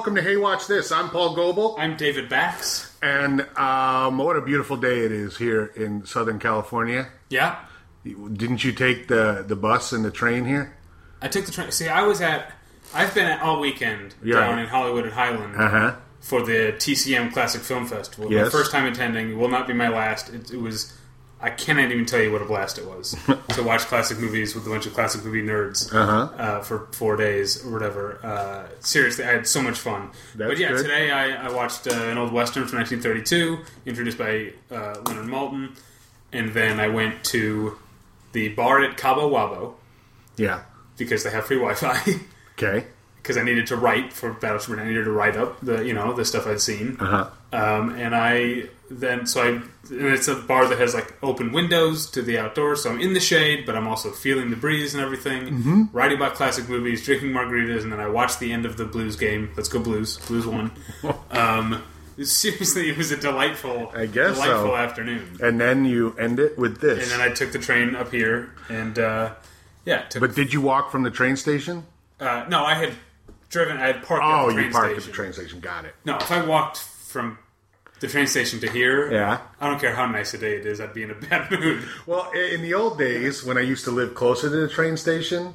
Welcome to Hey Watch This. I'm Paul Goebel, I'm David Bax. and um, what a beautiful day it is here in Southern California. Yeah, Didn't you take the the bus and the train here? I took the train. See, I was at. I've been at all weekend Yeah. down in Hollywood at Highland Uh huh. for the TCM Classic Film Festival. My Yes. first time attending. It will not be my last. It, it was. I cannot even tell you what a blast it was to watch classic movies with a bunch of classic movie nerds Uh-huh. uh, for four days or whatever. Uh, seriously, I had so much fun. That's but yeah, good. today I, I watched uh, an old western from 1932, introduced by uh, Leonard Maltin, and then I went to the bar at Cabo Wabo Yeah. because they have free Wi-Fi. Okay. Because I needed to write for Battleship, I needed to write up the you know the stuff I'd seen, Uh huh. um, and I then so I and it's a bar that has like open windows to the outdoors, so I'm in the shade, but I'm also feeling the breeze and everything, Mm-hmm. writing about classic movies, drinking margaritas, and then I watched the end of the Blues game. Let's go Blues! Blues won. um, seriously, it was a delightful, I guess delightful so. afternoon. And then you end it with this. And then I took the train up here, and uh, yeah, but did you walk from the train station? Uh, no, I had driven. I had parked. Oh, at the train you parked station. at the train station. Got it. No, if I walked from the train station to here, Yeah. I don't care how nice a day it is. I'd be in a bad mood. Well, in the old days when I used to live closer to the train station,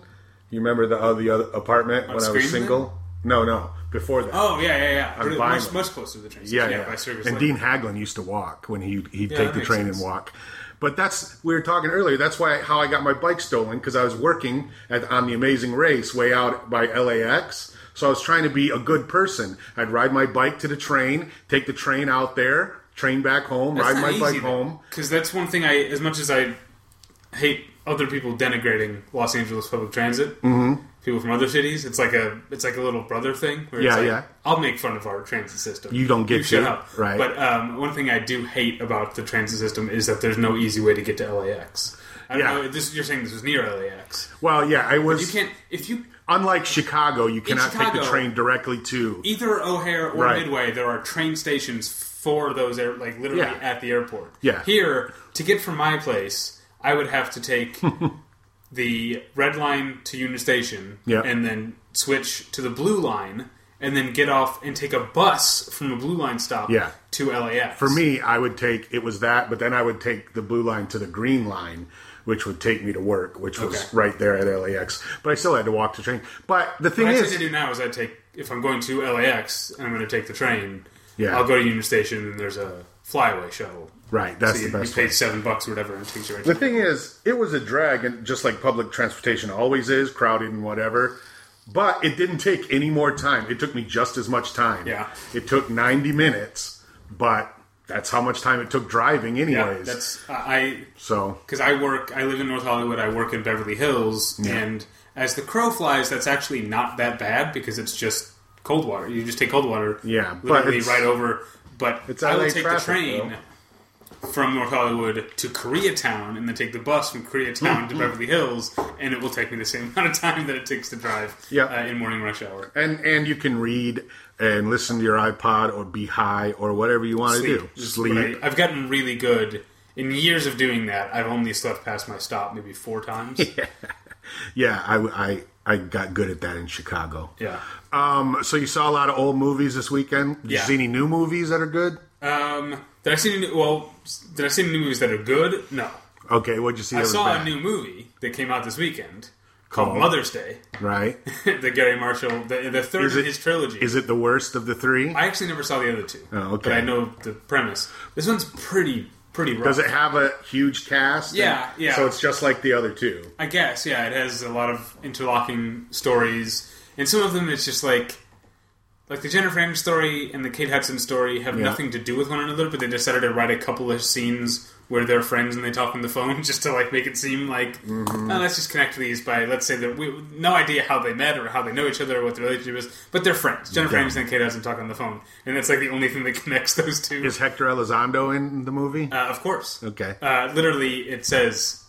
you remember the uh, the other apartment when I was single? No, no, before that. Oh yeah, yeah, yeah. It- much, much closer to the train Yeah, station. yeah. by Service and. Dean Haglund used to walk when he he'd Yeah, take the train sense. and walk. But that's we were talking earlier. That's why how I got my bike stolen because I was working at, on the Amazing Race way out by LAX. So I was trying to be a good person. I'd ride my bike to the train, take the train out there, train back home, ride my bike home. because that's one thing. I as much as I hate other people denigrating Los Angeles public transit. Mm-hmm. People from other cities, it's like a it's like a little brother thing. Where it's Yeah, like, yeah. I'll make fun of our transit system. You don't get shut to, up, right. But um, one thing I do hate about the transit system is that there's no easy way to get to LAX. I don't Yeah. know. This, you're saying this was near LAX. Well, yeah, I was You can't if you unlike Chicago. You cannot take the train directly to. either O'Hare or Right. Midway. There are train stations for those air, like literally Yeah. at the airport. Yeah. Here to get from my place, I would have to take the red line to Union Station, Yeah. and then switch to the blue line. And then get off and take a bus from the blue line stop Yeah. to LAX. For me, I would take it was that, but then I would take the blue line to the green line, which would take me to work, which was Okay. right there at LAX. But I still had to walk the train. But the thing What I is, to do now is I take if I'm going to LAX and I'm going to take the train. Yeah. I'll go to Union Station and there's a flyaway shuttle. right, that's so you, the best you pay seven bucks or whatever and it takes you right. The to thing is, it was a drag, and just like public transportation always is, crowded and whatever. But it didn't take any more time. It took me just as much time. Yeah. It took 90 minutes, but that's how much time it took driving, yeah, anyways. that's I so, because I work. I live in North Hollywood. I work in Beverly Hills, and as the crow flies, that's actually not that bad because it's just Coldwater. You just take Coldwater, Yeah, literally right over. But It's I will take the traffic, train from North Hollywood to Koreatown, and then take the bus from Koreatown to Beverly Hills, and it will take me the same amount of time that it takes to drive Yeah. uh, in morning rush hour. and and you can read and listen to your iPod or be high or whatever you want to do. Sleep. I, I've gotten really good. In years of doing that, I've only slept past my stop maybe four times. Yeah, I, I I got good at that in Chicago. yeah. Um, so you saw a lot of old movies this weekend. Did Yeah. you see any new movies that are good? Um, did I see any? Well, did I see any new movies that are good? No. Okay, what'd you see? I saw bad? a new movie that came out this weekend called? Mother's Day. right. the Garry Marshall, the, the third Is in it- his trilogy. Is it the worst of the three? I actually never saw the other two. Oh, okay. But I know the premise. This one's pretty pretty rough. Does it have a huge cast? Yeah, yeah. So it's just like the other two. I guess, yeah, it has a lot of interlocking stories, and some of them it's just like, like the Jennifer Aniston story and the Kate Hudson story have Yeah. nothing to do with one another, but they decided to write a couple of scenes where they're friends and they talk on the phone just to like make it seem like, Mm-hmm. oh, let's just connect these by let's say that we no idea how they met or how they know each other or what their relationship is, but they're friends. Jennifer Yeah. Aniston and Kate Hudson talk on the phone, and that's like the only thing that connects those two. Is Hector Elizondo in the movie? Uh, of course. okay. Uh, literally, it says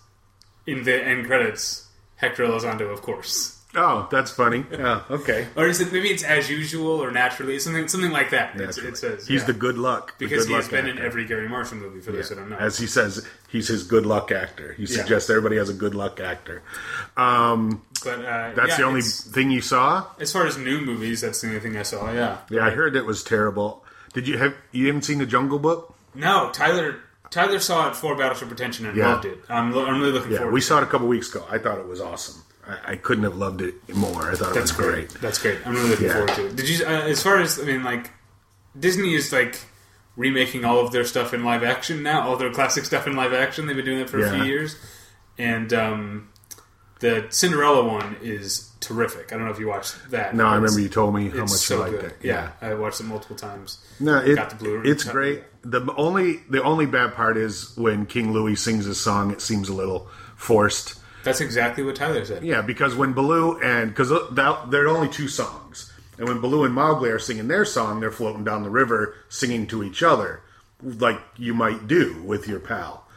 in the end credits, Hector Elizondo, of course. Oh, that's funny. Yeah. Okay. Or is it maybe it's as usual or naturally something something like that? It says He's yeah. the good luck. the because good he has luck been in every Garry Marshall movie. For those who don't know, As he says, he's his good luck actor. He Yeah. suggests everybody has a good luck actor. Um, But uh, That's yeah, the only thing you saw. As far as new movies, that's the only thing I saw. Yeah. Yeah, I heard it was terrible. Did you have you haven't seen the Jungle Book? No, Tyler. Tyler saw it for Battleship Pretension and Yeah. loved it. I'm, lo- I'm really looking Yeah, forward. we saw it a couple weeks ago. I thought it was awesome. I, I couldn't have loved it more. I thought it That's was great. great. That's great. I'm really looking Yeah. forward to it. Did you? Uh, as far as I mean, like Disney is like remaking all of their stuff in live action now. All their classic stuff in live action. They've been doing that for a few years, and um, the Cinderella one is terrific. I don't know if you watched that. No, I remember you told me how much so you liked good. it. Yeah. I watched it multiple times. No, it, Got the Blu-ray. it's great. The only the only bad part is when King Louis sings his song. It seems a little forced. That's exactly what Tyler said. Yeah, because when Baloo and because uh, there are only two songs, and when Baloo and Mowgli are singing their song, they're floating down the river singing to each other, like you might do with your pal.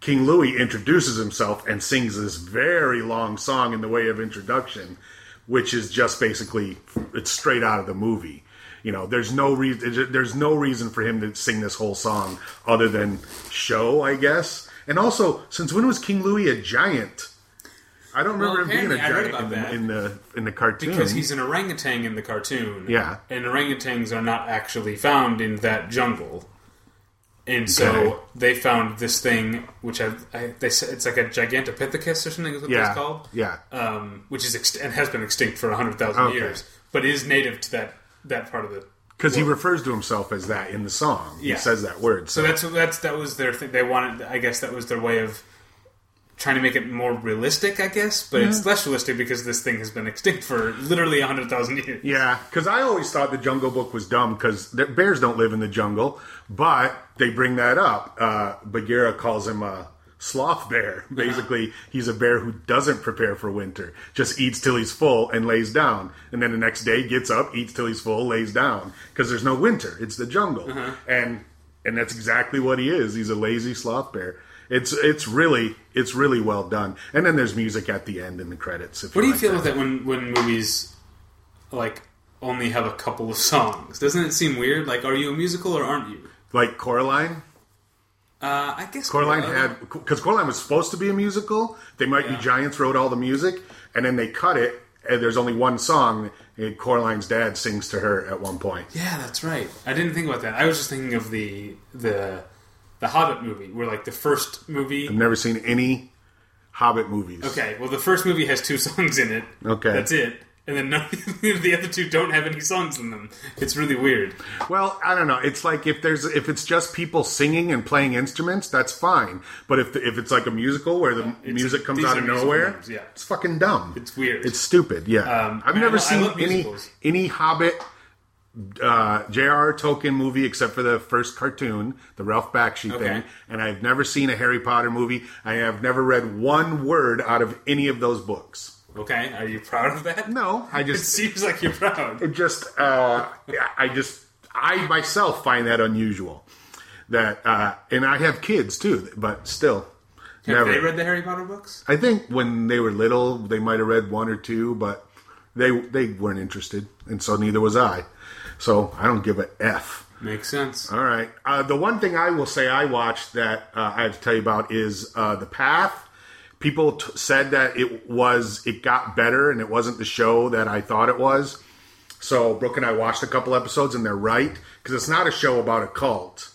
King Louis introduces himself and sings this very long song in the way of introduction, which is just basically it's straight out of the movie. You know, there's no reason there's no reason for him to sing this whole song other than show, I guess. And also, since when was King Louis a giant? I don't remember Well, him being a giant in the, that. in the in the cartoon. Because he's an orangutan in the cartoon. Yeah. And orangutans are not actually found in that jungle. And so Okay. they found this thing, which I, I they said it's like a gigantopithecus or something is what yeah, it's called. yeah, Um, which is ext- and has been extinct for hundred thousand Okay. years, but is native to that that part of the. because he refers to himself as that in the song. Yeah. He says that word. So that's that's that was their thing. They wanted, I guess, that was their way of trying to make it more realistic. I guess, but it's less realistic because this thing has been extinct for literally hundred thousand years. Yeah, because I always thought the Jungle Book was dumb because bears don't live in the jungle, but they bring that up. Uh, Bagheera calls him a sloth bear. Basically, he's a bear who doesn't prepare for winter, just eats till he's full and lays down, and then the next day gets up, eats till he's full, lays down because there's no winter. It's the jungle, and and that's exactly what he is. He's a lazy sloth bear. It's it's really it's really well done. And then there's music at the end in the credits. What do you like feel that. with it when when movies like only have a couple of songs? Doesn't it seem weird? Like, are you a musical or aren't you? Like Coraline. Uh, I guess Coraline uh, had because Coraline was supposed to be a musical. They Might Be Giants wrote all the music, and then they cut it. And there's only one song. And Coraline's dad sings to her at one point. Yeah, that's right. I didn't think about that. I was just thinking of the the the Hobbit movie, where like the first movie. I've never seen any Hobbit movies. Okay, well, the first movie has two songs in it. Okay. that's it. And then none the other two don't have any songs in them. It's really weird. Well, I don't know. It's like if there's if it's just people singing and playing instruments, that's fine. But if the, if it's like a musical where the It's- music comes out of nowhere, numbers, yeah. it's fucking dumb. It's weird. It's stupid. Yeah, Um, I've never seen any any Hobbit uh, J.R.R. Tolkien movie except for the first cartoon, the Ralph Bakshi Okay. thing, and I've never seen a Harry Potter movie. I have never read one word out of any of those books. Okay, are you proud of that? No, I It just seems like you're proud. it just uh, I just I myself find that unusual. That uh, and I have kids too, but still, Have never. they read the Harry Potter books? I think when they were little, they might have read one or two, but they they weren't interested, and so neither was I. So I don't give a f. Makes sense. All right. Uh, the one thing I will say I watched that uh, I have to tell you about is uh, the Path. People t- said that it was it got better and it wasn't the show that I thought it was. So Brooke and I watched a couple episodes and they're right because it's not a show about a cult.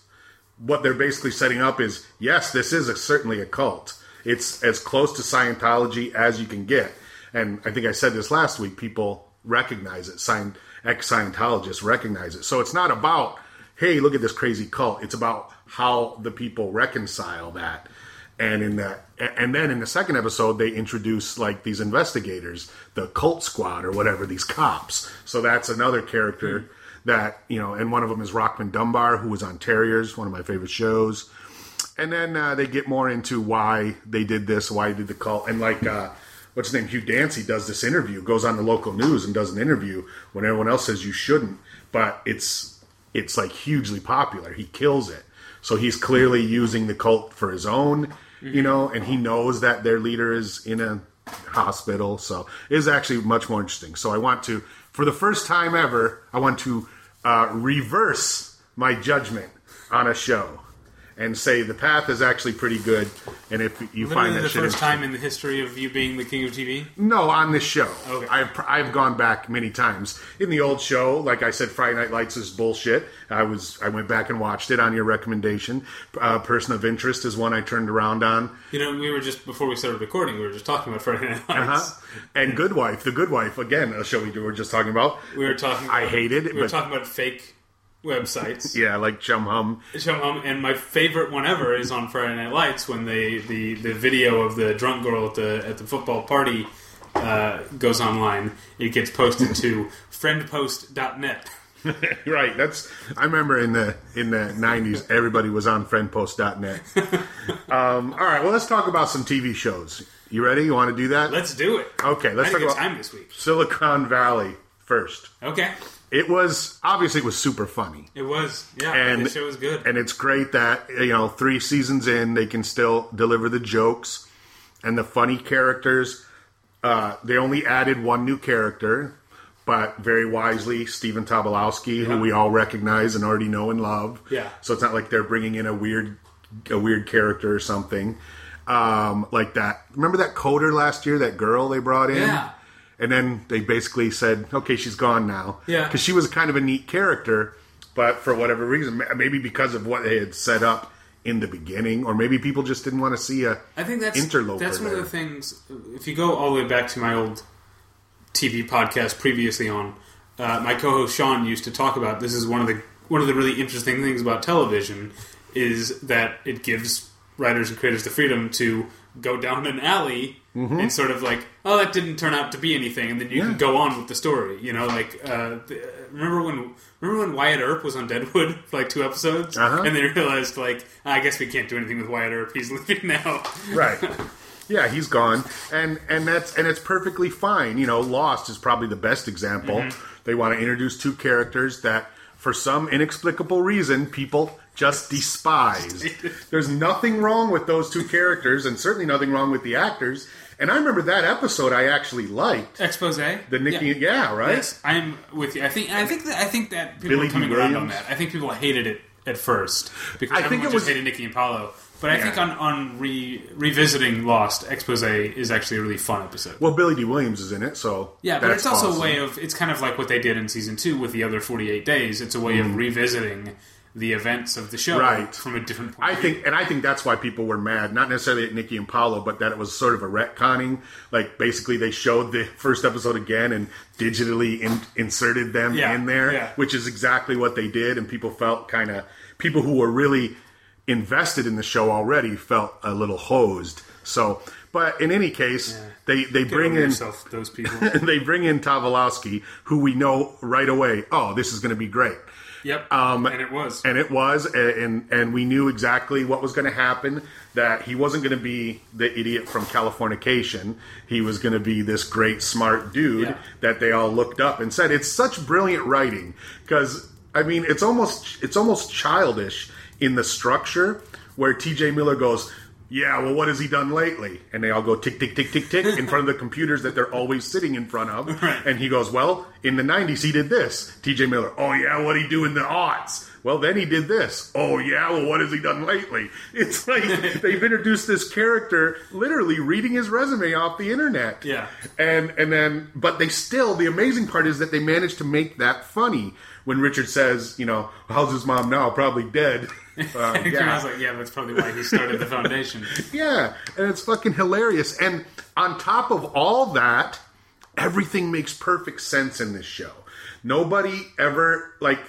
What they're basically setting up is yes, this is a, certainly a cult. It's as close to Scientology as you can get, and I think I said this last week. People recognize it. Scient- ex Scientologists recognize it. So it's not about hey, look at this crazy cult. It's about how the people reconcile that. And in that, and then in the second episode, they introduce like these investigators, the cult squad or whatever, these cops. So that's another character that you know, and one of them is Rockmond Dunbar, who was on Terriers, one of my favorite shows. And then uh, they get more into why they did this, why they did the cult, and like uh, what's his name, Hugh Dancy does this interview, goes on the local news and does an interview when everyone else says you shouldn't, but it's it's like hugely popular. He kills it, so he's clearly using the cult for his own, you know, and he knows that their leader is in a hospital, so it is actually much more interesting. So I want to, for the first time ever, I want to uh, reverse my judgment on a show and say the path is actually pretty good. And if you Literally find that the shit first time in the history of you being the king of TV. no, on this show. Okay. I've I've gone back many times. In the old show, like I said, Friday Night Lights is bullshit. I was I went back and watched it on your recommendation. Uh, Person of Interest is one I turned around on. You know, we were just before we started recording, we were just talking about Friday Night Lights. Uh-huh. And Good Wife, The Good Wife, again, a show we were just talking about. We were talking. I hated it, We were but- talking about fake websites. Yeah, like Chum Hum. So, um, and my favorite one ever is on Friday Night Lights when they the, the video of the drunk girl at the at the football party uh, goes online. It gets posted to friendpost.net. Right. That's I remember in the in the nineties everybody was on friendpost.net. um, all right, well let's talk about some TV shows. You ready? You want to do that? Let's do it. okay, let's I talk had a good about time this week. Silicon Valley first. Okay, It was obviously it was super funny. it was. Yeah, And- the show was good. And it's great that, you know, three seasons in, they can still deliver the jokes and the funny characters. Uh, they only added one new character, but very wisely, Stephen Tobolowsky, who we all recognize and already know and love. Yeah. So it's not like they're bringing in a weird, a weird character or something. Um, like that. Remember that coder last year? That girl they brought in. Yeah. And then they basically said, "Okay, she's gone now." Yeah. Because she was kind of a neat character, but for whatever reason, maybe because of what they had set up in the beginning, or maybe people just didn't want to see a. I think that's interloper that's one there. of the things. If you go all the way back to my old TV podcast previously on, uh, my co-host Sean used to talk about this. Is one of the one of the really interesting things about television is that it gives writers and creators the freedom to go down an alley Mm-hmm. and sort of like, oh, that didn't turn out to be anything, and then you Yeah. can go on with the story. You know, like uh, the, remember when remember when Wyatt Earp was on Deadwood for like two episodes, Uh-huh. and they realized like, I guess we can't do anything with Wyatt Earp. He's leaving now. right yeah he's gone and and that's and it's perfectly fine you know lost is probably the best example they want to introduce two characters that for some inexplicable reason people just despise there's nothing wrong with those two characters and certainly nothing wrong with the actors and i remember that episode i actually liked expose. the Nikki, yeah, Yeah. right. Yes, I'm with you. I think I think that I think that people Billy are coming around on that. I think people hated it at first because I think everyone it just was- hated Nikki and Paulo. But I Yeah. think on on re, revisiting Lost, expose is actually a really fun episode. Well, Billy Dee Williams is in it, so yeah, but it's also awesome. a way of it's kind of like what they did in season two with the other forty eight days. It's a way of mm. revisiting the events of the show. Right. from a different point. I of view. think, and I think that's why people were mad. Not necessarily at Nikki and Paulo, but that it was sort of a retconning. Like basically, they showed the first episode again and digitally in, inserted them Yeah, in there, yeah. which is exactly what they did. And people felt kind of people who were really invested in the show already felt a little hosed. So, but in any case, they they Get bring in yourself, those people. they bring in Tobolowsky, who we know right away. Oh, this is going to be great. Yep, Um, and it was. and it was and and we knew exactly what was going to happen that he wasn't going to be the idiot from californication he was going to be this great smart dude Yeah. that they all looked up and said it's such brilliant writing because i mean it's almost it's almost childish in the structure where tj miller goes yeah, well, what has he done lately? And they all go tick, tick, tick, tick, tick in front of the computers that they're always sitting in front of. Right. And he goes, well, in the 90s, he did this. TJ Miller, oh, yeah, what would he do in the aughts? Well, then he did this. Oh, yeah, well, what has he done lately? It's like they've introduced this character literally reading his resume off the internet. Yeah. And, and then, but they still, the amazing part is that they managed to make that funny when Richard says, you know, how's his mom now? Probably dead. Uh, I yeah. was like, yeah, that's probably why he started the foundation. Yeah, and it's fucking hilarious. And on top of all that, everything makes perfect sense in this show. Nobody ever like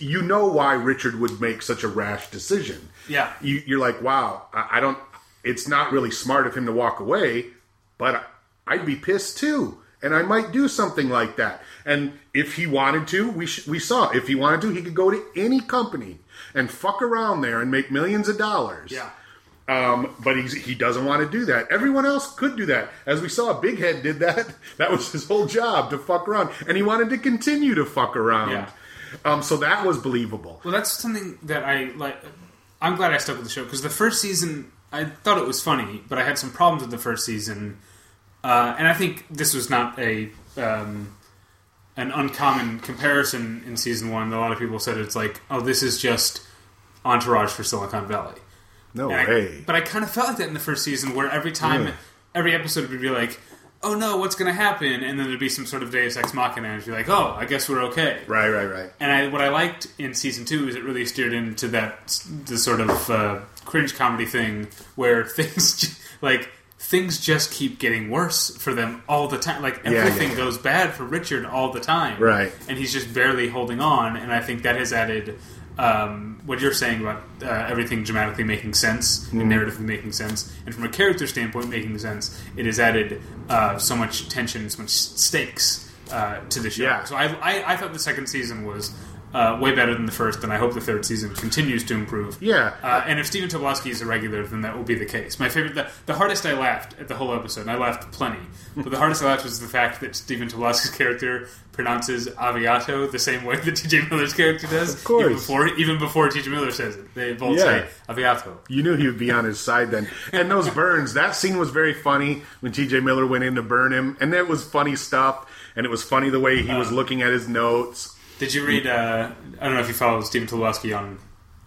you know why Richard would make such a rash decision. Yeah. You, you're like, wow, I, I don't. It's not really smart of him to walk away, but I'd be pissed too, and I might do something like that. And if he wanted to, we sh- we saw if he wanted to, he could go to any company and fuck around there and make millions of dollars. Yeah. Um, but he doesn't want to do that. Everyone else could do that. As we saw, Big Head did that. That was his whole job to fuck around, and he wanted to continue to fuck around. Yeah. Um, so that was believable. Well, that's something that I like. I'm glad I stuck with the show because the first season I thought it was funny, but I had some problems with the first season, uh, and I think this was not a um, an uncommon comparison in season one. A lot of people said it's like, oh, this is just entourage for Silicon Valley. No And I- way. but I kind of felt like that in the first season, where every time, Yeah. every episode would be like, "Oh no, what's going to happen?" And then there'd be some sort of Deus Ex Machina, and you'd be like, "Oh, I guess we're okay." right, right, right. And I, what I liked in season two is it really steered into that the sort of uh, cringe comedy thing where things like things just keep getting worse for them all the time. Like yeah, everything yeah. goes bad for Richard all the time, Right. And he's just barely holding on. And I think that has added um, what you're saying about uh, everything dramatically making sense Mm-hmm. and narratively making sense, and from a character standpoint making sense. It has added uh, so much tension, so much stakes uh, to the show. Yeah. So I, I, I thought the second season was uh, way better than the first, and I hope the third season continues to improve. Yeah. Uh, and if Stephen Tobolowsky is a regular, then that will be the case. My favorite, the, the hardest I laughed at the whole episode, and I laughed plenty, but the hardest I laughed was the fact that Stephen Tobolowsky's character pronounces aviato the same way that T.J. Miller's character does. Of course. Even before, even before T.J. Miller says it. They both Yeah. say aviato. You knew he would be on his side then. And those burns, that scene was very funny when TJ Miller went in to burn him. And that was funny stuff. And it was funny the way he Uh. was looking at his notes. Did you read, uh, I don't know if you follow Stephen Tobolowsky on,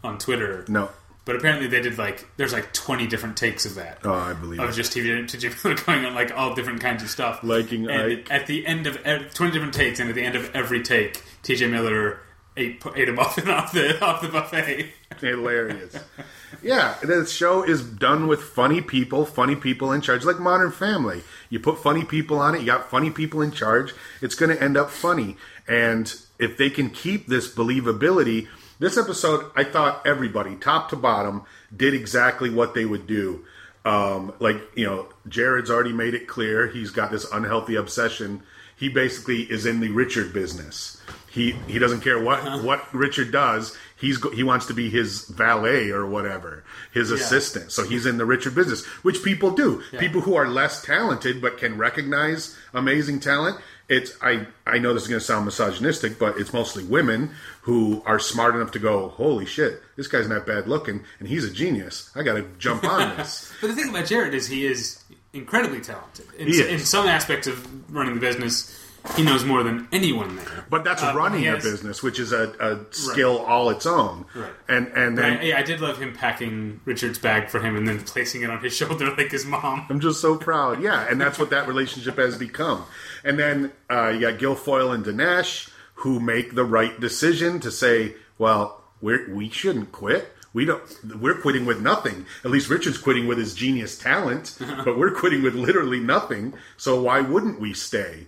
on Twitter, No. but apparently they did like, there's like 20 different takes of that. Oh, I believe of it. just TV to going on like all different kinds of stuff. Liking and Ike. at the end of ev- twenty different takes, and at the end of every take, TJ Miller ate ate a muffin off the off the buffet. Hilarious. yeah, the show is done with funny people, funny people in charge, like Modern Family. You put funny people on it, you got funny people in charge, it's going to end up funny. And if they can keep this believability, this episode, I thought everybody, top to bottom, did exactly what they would do. Um, like, you know, Jared's already made it clear he's got this unhealthy obsession. He basically is in the Richard business. He he doesn't care what what Richard does. He's he wants to be his valet or whatever, his assistant. So he's in the Richard business, which people do. People who are less talented but can recognize amazing talent. It's I I know this is going to sound misogynistic, but it's mostly women who are smart enough to go, holy shit, this guy's not bad looking, and he's a genius. I got to jump on this. But the thing about Jared is he is incredibly talented. In, in some aspects of running the business, he knows more than anyone there. But that's Uh, running a business, which is a, a skill all its own. Right. And and then I, I did love him packing Richard's bag for him and then placing it on his shoulder like his mom. I'm just so proud. Yeah, and that's what that relationship has become. And then uh, you got Gilfoyle and Dinesh who make the right decision to say, well, we're, we shouldn't quit. We don't. We're quitting with nothing. At least Richard's quitting with his genius talent, but we're quitting with literally nothing. So why wouldn't we stay?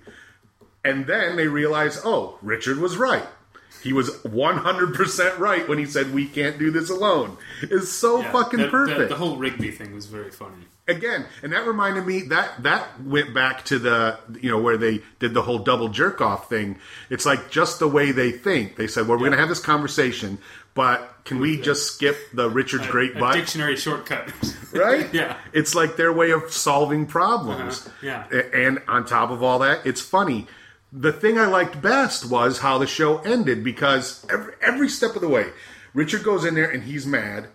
And then they realize, oh, Richard was right. He was 100% right when he said we can't do this alone. It's so Yeah, fucking the- the- perfect the whole Rigby thing was very funny. again and that reminded me that that went back to the you know where they did the whole double jerk off thing it's like just the way they think they said well we're going to have this conversation but can we just skip the richard's great a butt dictionary shortcut. right Yeah. it's like their way of solving problems Uh-huh. Yeah. And on top of all that it's funny the thing i liked best was how the show ended because every, every step of the way richard goes in there and he's mad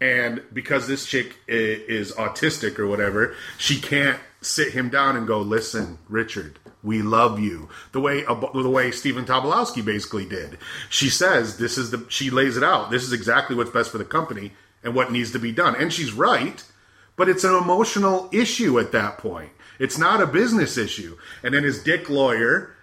and because this chick i- is autistic or whatever she can't sit him down and go listen richard we love you the way the way Stephen Tobolowsky basically did. She says this is the she lays it out. This is exactly what's best for the company and what needs to be done. And she's right, but it's an emotional issue at that point. It's not a business issue. And then his dick lawyer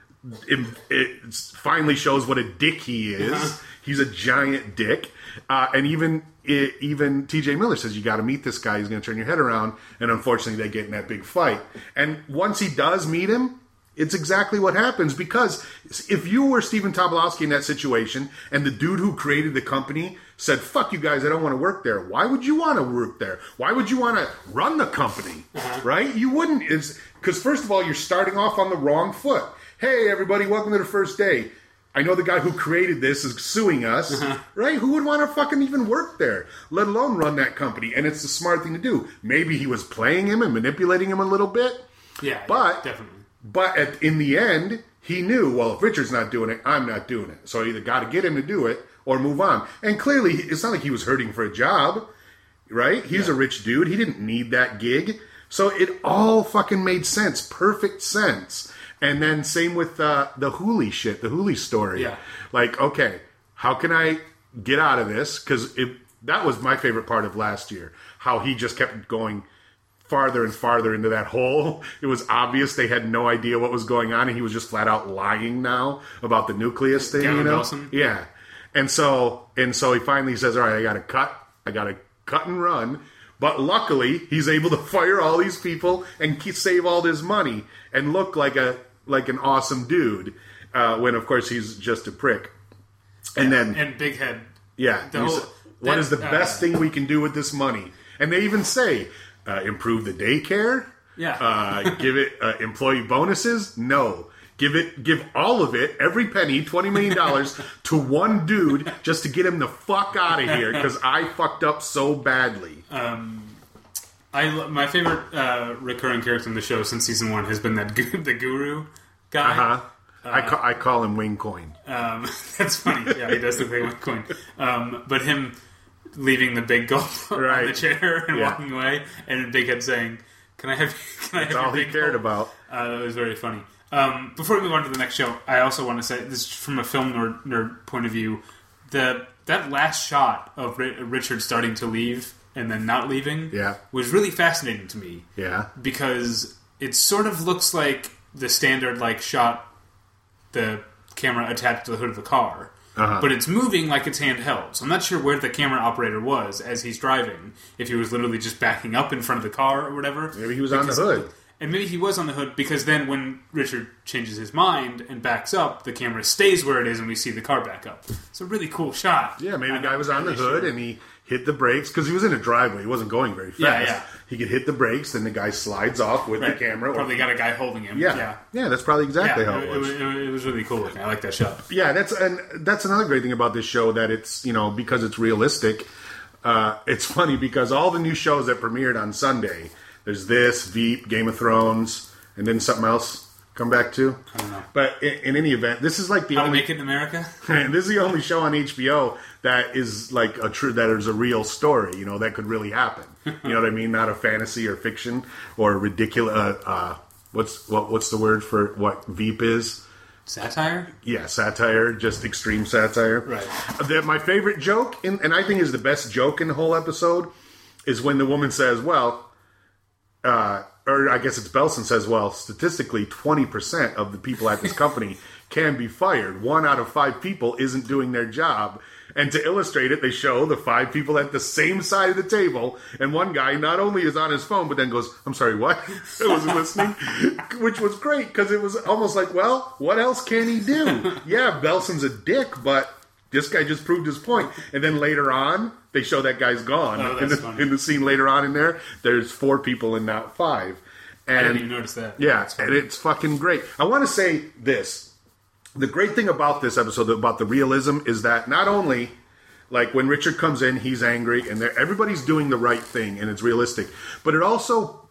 it, it finally shows what a dick he is. He's a giant dick. Uh, and even it, even TJ Miller says you got to meet this guy. He's going to turn your head around. And unfortunately, they get in that big fight. And once he does meet him, it's exactly what happens because if you were Stephen Tobolowsky in that situation and the dude who created the company said, fuck you guys, I don't want to work there, why would you want to work there? Why would you want to run the company? Right? You wouldn't. Because, first of all, you're starting off on the wrong foot. Hey, everybody, welcome to the first day. I know the guy who created this is suing us, uh-huh. right? Who would want to fucking even work there, let alone run that company? And it's the smart thing to do. Maybe he was playing him and manipulating him a little bit. Yeah, But- definitely. But at, in the end, he knew, well, if Richard's not doing it, I'm not doing it. So I either got to get him to do it or move on. And clearly, it's not like he was hurting for a job, right? He's a rich dude. He didn't need that gig. So it all fucking made sense. Perfect sense. And then same with uh, the Hooli shit, the Hooli story. Yeah. Like, okay, how can I get out of this? Because that was my favorite part of last year. How he just kept going farther and farther into that hole. It was obvious they had no idea what was going on, and he was just flat out lying now about the nucleus thing. Gavin you know, Wilson? yeah. And so and so he finally says, "All right, I got to cut. I got to cut and run." But luckily, he's able to fire all these people and keep, save all this money and look like a like an awesome dude. Uh, when of course he's just a prick. And then and Big Head. yeah. The whole- what that, is the uh, best thing we can do with this money? And they even say, uh, improve the daycare? Yeah. Uh, give it uh, employee bonuses? No. Give it, give all of it, every penny, twenty million dollars, to one dude just to get him the fuck out of here because I fucked up so badly. I my favorite uh, recurring character in the show since season one has been that gu- the guru guy. huh? I, ca- I call him Wing Coin. Um, that's funny. Yeah, he does look like Wing coin. Um, but him leaving the big gulp on the chair and Yeah. walking away, and Big Head saying, "Can I have? Can I have That's all he cared gulp?" about. Uh, that was very funny. Um, before we move on to the next show, I also want to say this from a film nerd, nerd point of view. The that last shot of Ri- Richard starting to leave and then not leaving Yeah. was really fascinating to me Yeah. because it sort of looks like the standard like shot the camera attached to the hood of the car Uh-huh. but it's moving like it's handheld so i'm not sure where the camera operator was as he's driving if he was literally just backing up in front of the car or whatever Maybe he was on the hood. and maybe he was on the hood because then when richard changes his mind and backs up the camera stays where it is and we see the car back up it's a really cool shot Yeah, maybe the guy was on the hood sure. and he hit the brakes because he was in a driveway. He wasn't going very fast. Yeah, yeah. He could hit the brakes, then the guy slides off with Right. the camera. or- probably got a guy holding him yeah. yeah yeah, that's probably exactly Yeah, how it, it it was. was, it was really cool looking. I like that shot. Yeah, that's and that's another great thing about this show that it's you know because it's realistic. Uh, it's funny because all the new shows that premiered on Sunday, there's this Veep, Game of Thrones, and then something else come back to. I don't know. But in, in any event, this is like the How to only Make It in America? this is the only show on HBO that is like a true that is a real story. You know that could really happen. You know what I mean? Not a fantasy or fiction or ridiculous. Uh, uh, what's what, what's the word for what Veep is? Satire? Yeah, satire, just extreme satire. Right. The, my favorite joke, in, and I think is the best joke in the whole episode, is when the woman says, "Well," uh, or I guess it's Belson says, "Well, statistically, twenty percent of the people at this company can be fired. One out of five people isn't doing their job." And to illustrate it, they show the five people at the same side of the table, and one guy not only is on his phone, but then goes, "I'm sorry, what?" I wasn't listening, which was great because it was almost like, "Well, what else can he do?" yeah, Belson's a dick, but this guy just proved his point. And then later on, they show that guy's gone. Oh, in, the, in the scene later on in there, there's four people and not five. I didn't And even notice that. yeah, and it's fucking great. I want to say this. The great thing about this episode, about the realism, is that not only, like, when Richard comes in, he's angry, and everybody's doing the right thing, and it's realistic, but it also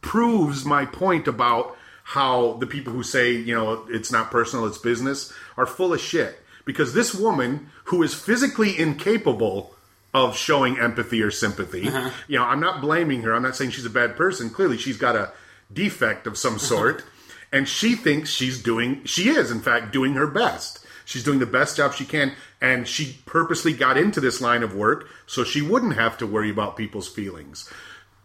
proves my point about how the people who say, you know, it's not personal, it's business, are full of shit. Because this woman, who is physically incapable of showing empathy or sympathy, uh-huh. you know, I'm not blaming her. I'm not saying she's a bad person. Clearly, she's got a defect of some sort. And she thinks she's doing, she is, in fact, doing her best. She's doing the best job she can. And she purposely got into this line of work so she wouldn't have to worry about people's feelings.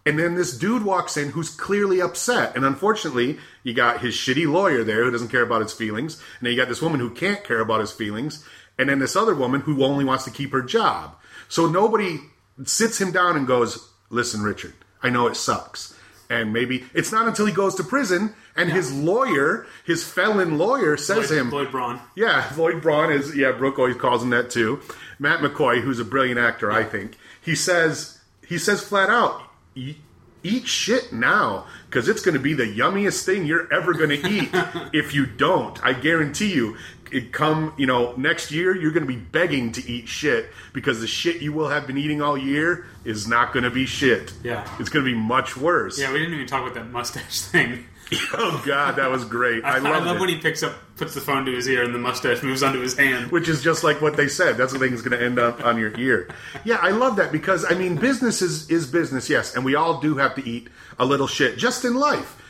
And then this dude walks in who's clearly upset. And unfortunately, you got his shitty lawyer there who doesn't care about his feelings. And then you got this woman who can't care about his feelings. And then this other woman who only wants to keep her job. So nobody sits him down and goes, Listen, Richard, I know it sucks. And maybe it's not until he goes to prison and his lawyer, his felon lawyer, says Lloyd, him, Lloyd Braun. yeah, Lloyd Braun is. Yeah, Brooke always calls him that too. Matt McCoy, who's a brilliant actor, I think. He says he says flat out, "E- eat shit now because it's going to be the yummiest thing you're ever going to eat. if you don't, I guarantee you. It come, you know, next year you're going to be begging to eat shit because the shit you will have been eating all year is not going to be shit. Yeah. it's going to be much worse. Yeah, we didn't even talk about that mustache thing. Oh God, that was great. I, I, loved love it. when he picks up, puts the phone to his ear, and the mustache moves onto his hand. which is just like what they said. That's the thing that's going to end up on your ear. Yeah, I love that because I mean, business is is business, yes, and we all do have to eat a little shit just in life.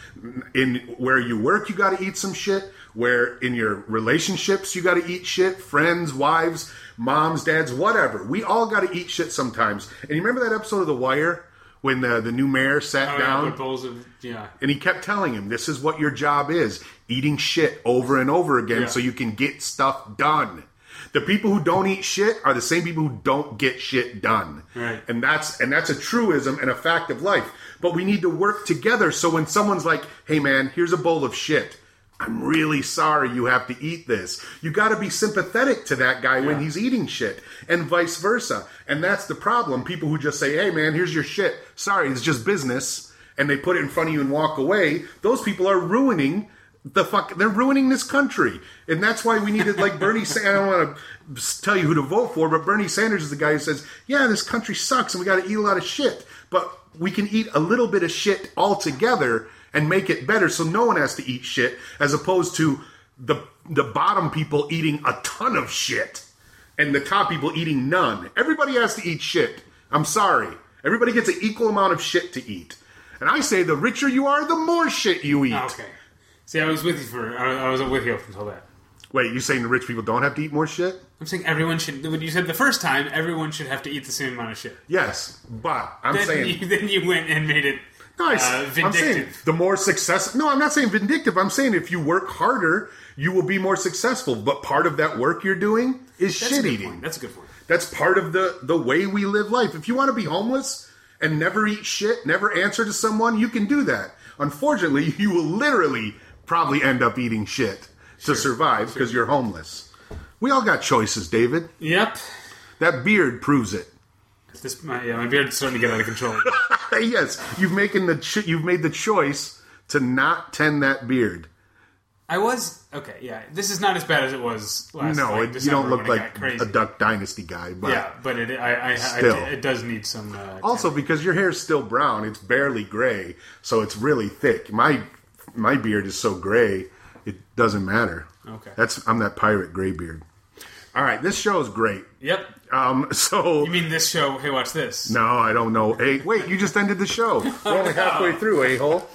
In where you work, you got to eat some shit. Where in your relationships, you got to eat shit. Friends, wives, moms, dads, whatever. We all got to eat shit sometimes. And you remember that episode of The Wire when the the new mayor sat Oh, down with bowls of yeah. and he kept telling him, "This is what your job is: eating shit over and over again, Yeah. so you can get stuff done." The people who don't eat shit are the same people who don't get shit done, Right. and that's and that's a truism and a fact of life. But we need to work together. So when someone's like, "Hey, man, here's a bowl of shit," I'm really sorry you have to eat this. You got to be sympathetic to that guy when he's eating shit, and vice versa. And that's the problem. People who just say, "Hey, man, here's your shit." Sorry, it's just business, and they put it in front of you and walk away. Those people are ruining the fuck. They're ruining this country, and that's why we needed like Bernie. Sanders. I don't want to tell you who to vote for, but Bernie Sanders is the guy who says, "Yeah, this country sucks, and we got to eat a lot of shit, but we can eat a little bit of shit altogether." And make it better so no one has to eat shit as opposed to the the bottom people eating a ton of shit and the top people eating none. Everybody has to eat shit. I'm sorry. Everybody gets an equal amount of shit to eat. And I say the richer you are, the more shit you eat. Oh, okay. See, I was with you for I, I was with you up until that. Wait, you saying the rich people don't have to eat more shit? I'm saying everyone should. When you said the first time, everyone should have to eat the same amount of shit. Yes, but I'm Then, saying you, then you went and made it Nice. uh, I'm saying the more success. No, I'm not saying vindictive. I'm saying if you work harder, you will be more successful. But part of that work you're doing is That's shit eating. That's a good point. That's part of the the way we live life. If you want to be homeless and never eat shit, never answer to someone, you can do that. Unfortunately, you will literally probably end up eating shit to survive because you're homeless. We all got choices, David. Yep. That beard proves it. This my yeah, my beard's starting to get out of control. yes, you've making the ch- you've made the choice to not tend that beard. I was okay. Yeah, this is not as bad as it was last. No, like, it, you don't look like a Duck Dynasty guy, but Yeah, but it I, I, I, Still. it does need some. Uh, Also, because your hair's still brown, it's barely gray, so it's really thick. My my beard is so gray, it doesn't matter. Okay. That's I'm that pirate gray beard. All right, this show is great. Yep. Um, so You mean this show? Hey, watch this. no, I don't know. Hey, wait, you just ended the show. We're only halfway through, a hole.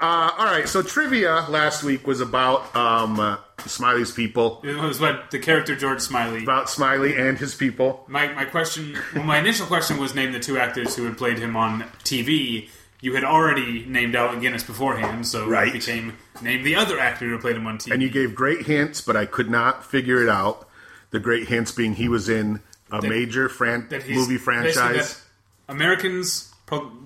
Uh, all right, so trivia last week was about um, uh, Smiley's people, It was what the character George Smiley. about Smiley and his people. My my question. Well, my initial question was name the two actors who had played him on TV. You had already named Alec Guinness beforehand, so Right. it became name the other actor who played him on TV. And you gave great hints, but I could not figure it out. The great hints being he was in a major fran- that movie franchise. that Americans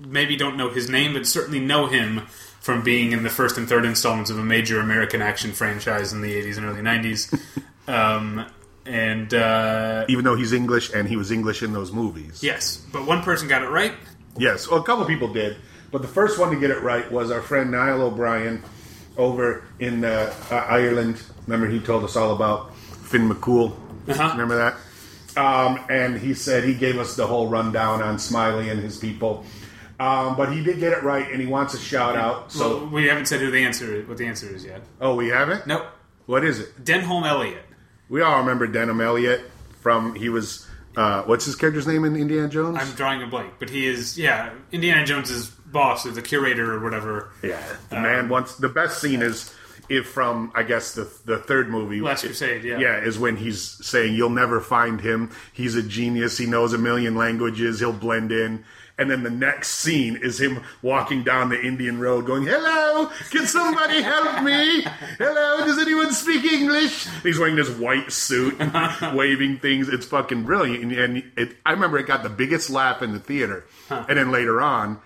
maybe don't know his name, but certainly know him from being in the first and third installments of a major American action franchise in the 80s and early 90s. um, and uh, even though he's English and he was English in those movies. yes, but one person got it right. Yes, well, a couple people did, but the first one to get it right was our friend Niall O'Brien over in uh, uh, Ireland. Remember, he told us all about Finn McCool. Uh-huh. Remember that? Um, and he said he gave us the whole rundown on Smiley and his people. Um, but he did get it right, and he wants a shout out. So, well, we haven't said who the answer what the answer is yet. oh, we haven't. Nope. What is it? Denholm Elliott. We all remember Denholm Elliott from he was uh, what's his character's name in Indiana Jones? I'm drawing a blank, but he is yeah Indiana Jones's boss or the curator or whatever. Yeah, the man wants the best scene is if from I guess the the third movie, Last Crusade, yeah. yeah, is when he's saying you'll never find him. He's a genius. He knows a million languages. He'll blend in. And then the next scene is him walking down the Indian road, going, "Hello, can somebody help me? Hello, does anyone speak English?" He's wearing this white suit, waving things. It's fucking brilliant. And, and it, I remember it got the biggest laugh in the theater. And then later on,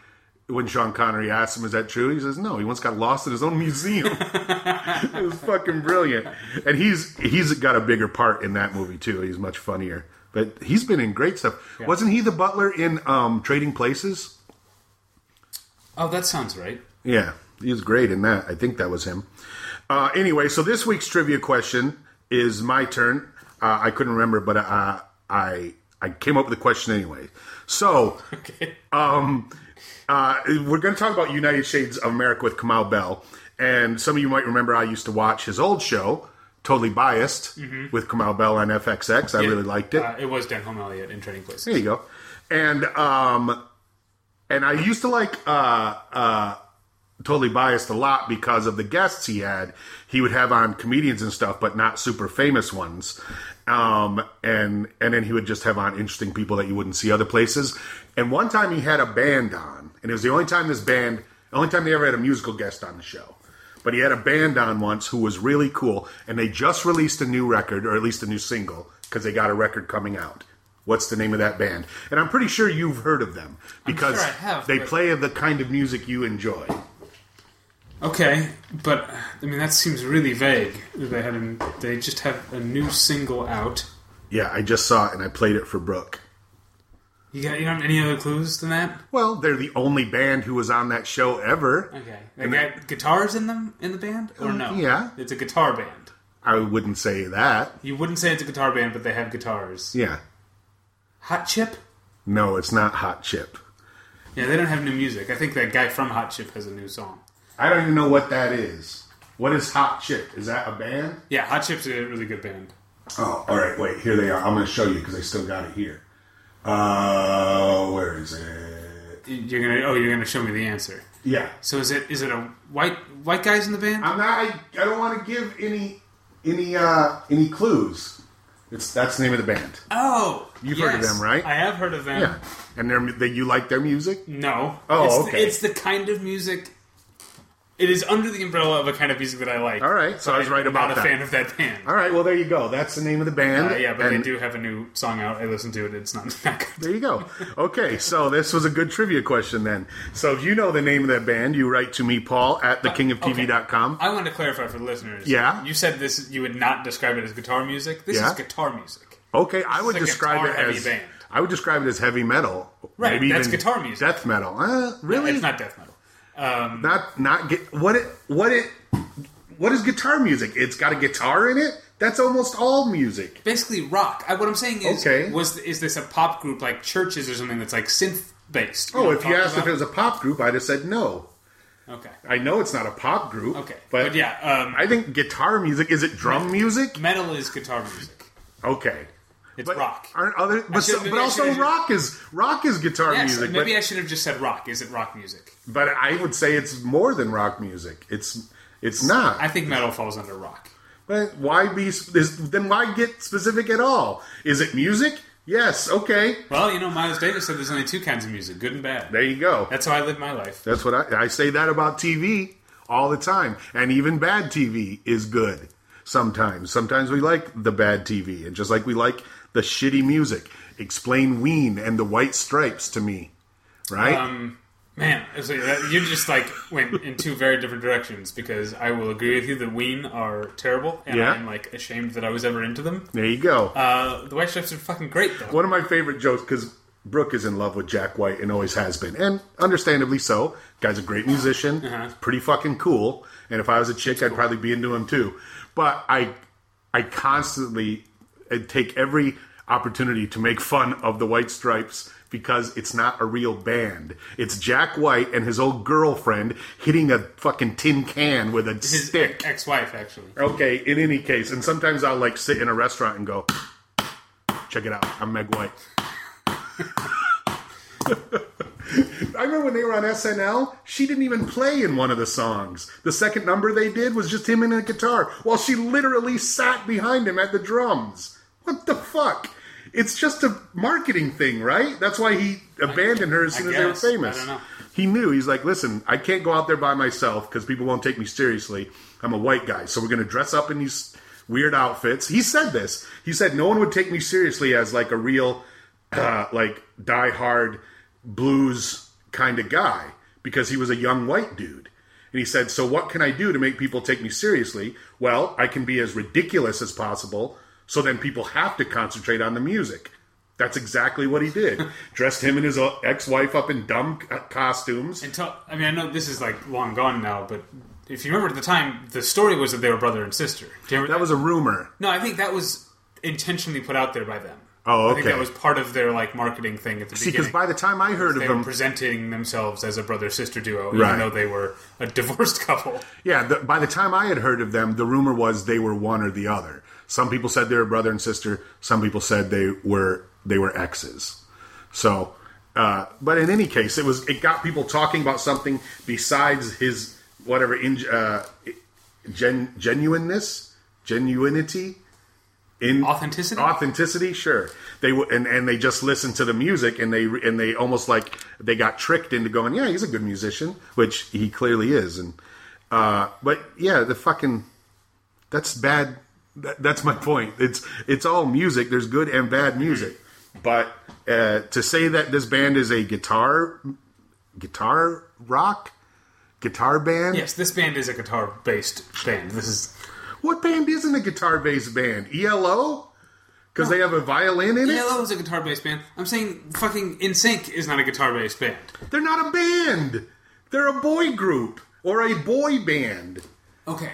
when Sean Connery asked him, "Is that true?" He says, "No, he once got lost in his own museum." it was fucking brilliant, and he's he's got a bigger part in that movie too. He's much funnier, but he's been in great stuff. Wasn't he the butler in um, Trading Places? Oh, that sounds right. Yeah, he was great in that. I think that was him. Uh, anyway, so this week's trivia question is my turn. Uh, I couldn't remember, but uh, I I came up with the question anyway. So Okay. um, uh, we're going to talk about United Shades of America with Kamau Bell, and some of you might remember I used to watch his old show, Totally Biased, with Kamau Bell on FXX. I really liked it. Uh, it was Denholm Elliott in Trading Places. There you go. And um, and I used to like uh, uh, totally biased a lot because of the guests he had. He would have on comedians and stuff, but not super famous ones. Um, and and then he would just have on interesting people that you wouldn't see other places. And one time he had a band on, and it was the only time this band, the only time they ever had a musical guest on the show. But he had a band on once who was really cool, and they just released a new record, or at least a new single, because they got a record coming out. What's the name of that band? And I'm pretty sure you've heard of them because sure have, they but- play the kind of music you enjoy. Okay, but I mean that seems really vague. They had a, they just have a new single out. Yeah, I just saw it and I played it for Brooke. You got you don't have any other clues than that? Well, they're the only band who was on that show ever. Okay, they got guitars in them in the band or um, no? yeah. it's a guitar band. I wouldn't say that. You wouldn't say it's a guitar band, but they have guitars. Yeah. Hot Chip? No, it's not Hot Chip. Yeah, they don't have new music. I think that guy from Hot Chip has a new song. I don't even know what that is. What is Hot Chip? Is that a band? Yeah, Hot Chip's a really good band. Oh, all right. Wait, here they are. I'm going to show you because I still got it here. Uh, where is it? You're gonna oh you're gonna show me the answer. Yeah. So is it is it a white white guys in the band? I'm not. I, I don't want to give any any uh any clues. It's that's the name of the band. oh, You've heard of them, right? I have heard of them. Yeah. And they're they, you like their music? No. Oh, it's okay. The, it's the kind of music. It is under the umbrella of a kind of music that I like. All right, so I was right I'm about not that. a fan of that band. All right. Well, there you go. That's the name of the band. Uh, yeah, but and they do have a new song out. I listened to it. It's not that good. There you go. Okay, so this was a good trivia question then. So if you know the name of that band, you write to me, Paul, at thekingoftv.com. I want to clarify for the listeners. Yeah? You said this. You would not describe it as guitar music. This Yeah. is guitar music. Okay, I would a describe it guitar-heavy as band. I would describe it as heavy metal. Right, Maybe that's even guitar music. Death metal. Uh, really? It's not death metal. Um, not not get what it what it what is guitar music? It's got a guitar in it. That's almost all music. basically rock. I, what I'm saying is, Okay. was is this a pop group like CHVRCHES or something that's like synth based? Oh, if you asked if it was a pop group, I'd have said no. okay, I know it's not a pop group. okay, but, but, yeah, um, I think guitar music is it drum music? metal is guitar music. Okay. It's But rock. aren't other but, should- so- but also rock is rock is guitar Yes, music. maybe but, I should have just said rock. Is it rock music? but I would say it's more than rock music. It's it's not. I think metal falls under rock. But why be is, then? Why get specific at all? Is it music? Yes. Okay. Well, you know, Miles Davis said there's only two kinds of music: good and bad. There you go. That's how I live my life. That's what I, I say that about TV all the time, and even bad TV is good. Sometimes, sometimes we like the bad TV, and just like we like the shitty music. Explain Ween and the White Stripes to me, right? Um, man, so that, you just like went in two very different directions because I will agree with you that Ween are terrible, and Yeah. I'm like ashamed that I was ever into them. there you go. Uh, the White Stripes are fucking great though. One of my favorite jokes because Brooke is in love with Jack White and always has been, and understandably so. Guy's a great musician, pretty fucking cool. And if I was a chick, I'd probably be into him too. But I, I constantly uh, take every opportunity to make fun of the White Stripes because it's not a real band. It's Jack White and his old girlfriend hitting a fucking tin can with a His stick. ex-wife, actually. Okay, in any case, and sometimes I'll like sit in a restaurant and go, check it out, I'm Meg White. I remember when they were on SNL, she didn't even play in one of the songs. The second number they did was just him and a guitar, while she literally sat behind him at the drums. What the fuck? It's just a marketing thing, right? That's why he abandoned her as soon as they were guess. I famous. don't know. He knew. He's like, listen, I can't go out there by myself because people won't take me seriously. I'm a white guy, so we're going to dress up in these weird outfits. He said this. He said no one would take me seriously as like a real, uh, like die-hard blues kind of guy because he was a young white dude. And he said, so what can I do to make people take me seriously? Well, I can be as ridiculous as possible, so then people have to concentrate on the music. That's exactly what he did. Dressed him and his uh, ex-wife up in dumb c- costumes. Until I mean, I know this is like long gone now, but if you remember at the time, the story was that they were brother and sister. Do you remember That was a rumor. No, I think that was intentionally put out there by them. Oh, okay. I think that was part of their like marketing thing at the beginning. Because by the time I heard of them, presenting themselves as a brother sister duo, Right. even though they were a divorced couple. yeah, the, by the time I had heard of them, the rumor was they were one or the other. Some people said they were brother and sister. Some people said they were they were exes. So Uh, but in any case, it was it got people talking about something besides his whatever in, uh, gen, genuineness, genuinity, in Authenticity? authenticity. Sure, they w- and and they just listened to the music and they and they almost like they got tricked into going, yeah, he's a good musician, which he clearly is. And uh, but yeah, the fucking that's bad. That, that's my point. It's it's all music. There's good and bad music, but uh, to say that this band is a guitar guitar rock guitar band. Yes, this band is a guitar based band. This is What band isn't a guitar based band? ELO? Because they have a violin in it. ELO is a guitar based band. I'm saying fucking NSYNC is not a guitar based band. They're not a band. They're a boy group or a boy band. Okay.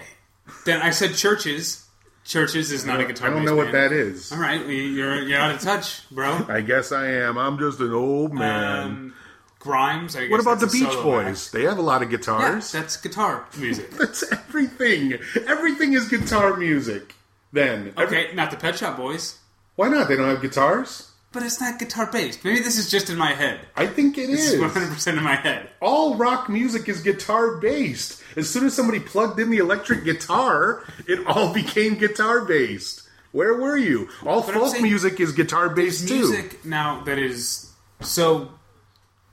Then I said CHVRCHES. CHVRCHES is not a guitar. I don't know what that is. All right, you're you're out of touch, bro. I guess I am. I'm just an old man. Um, Grimes. I guess what about the Beach Boys? act. They have a lot of Yeah, guitars. that's guitar music. That's everything. Everything is guitar music. Then Okay, not the Pet Shop Boys, why not? They don't have guitars. But it's not guitar based. Maybe this is just in my head. I think it This is. is 100 percent in my head. all rock music is guitar based. As soon as somebody plugged in the electric guitar, it all became guitar based. Where were you? All I'm folk saying music is guitar based too. Music now that is so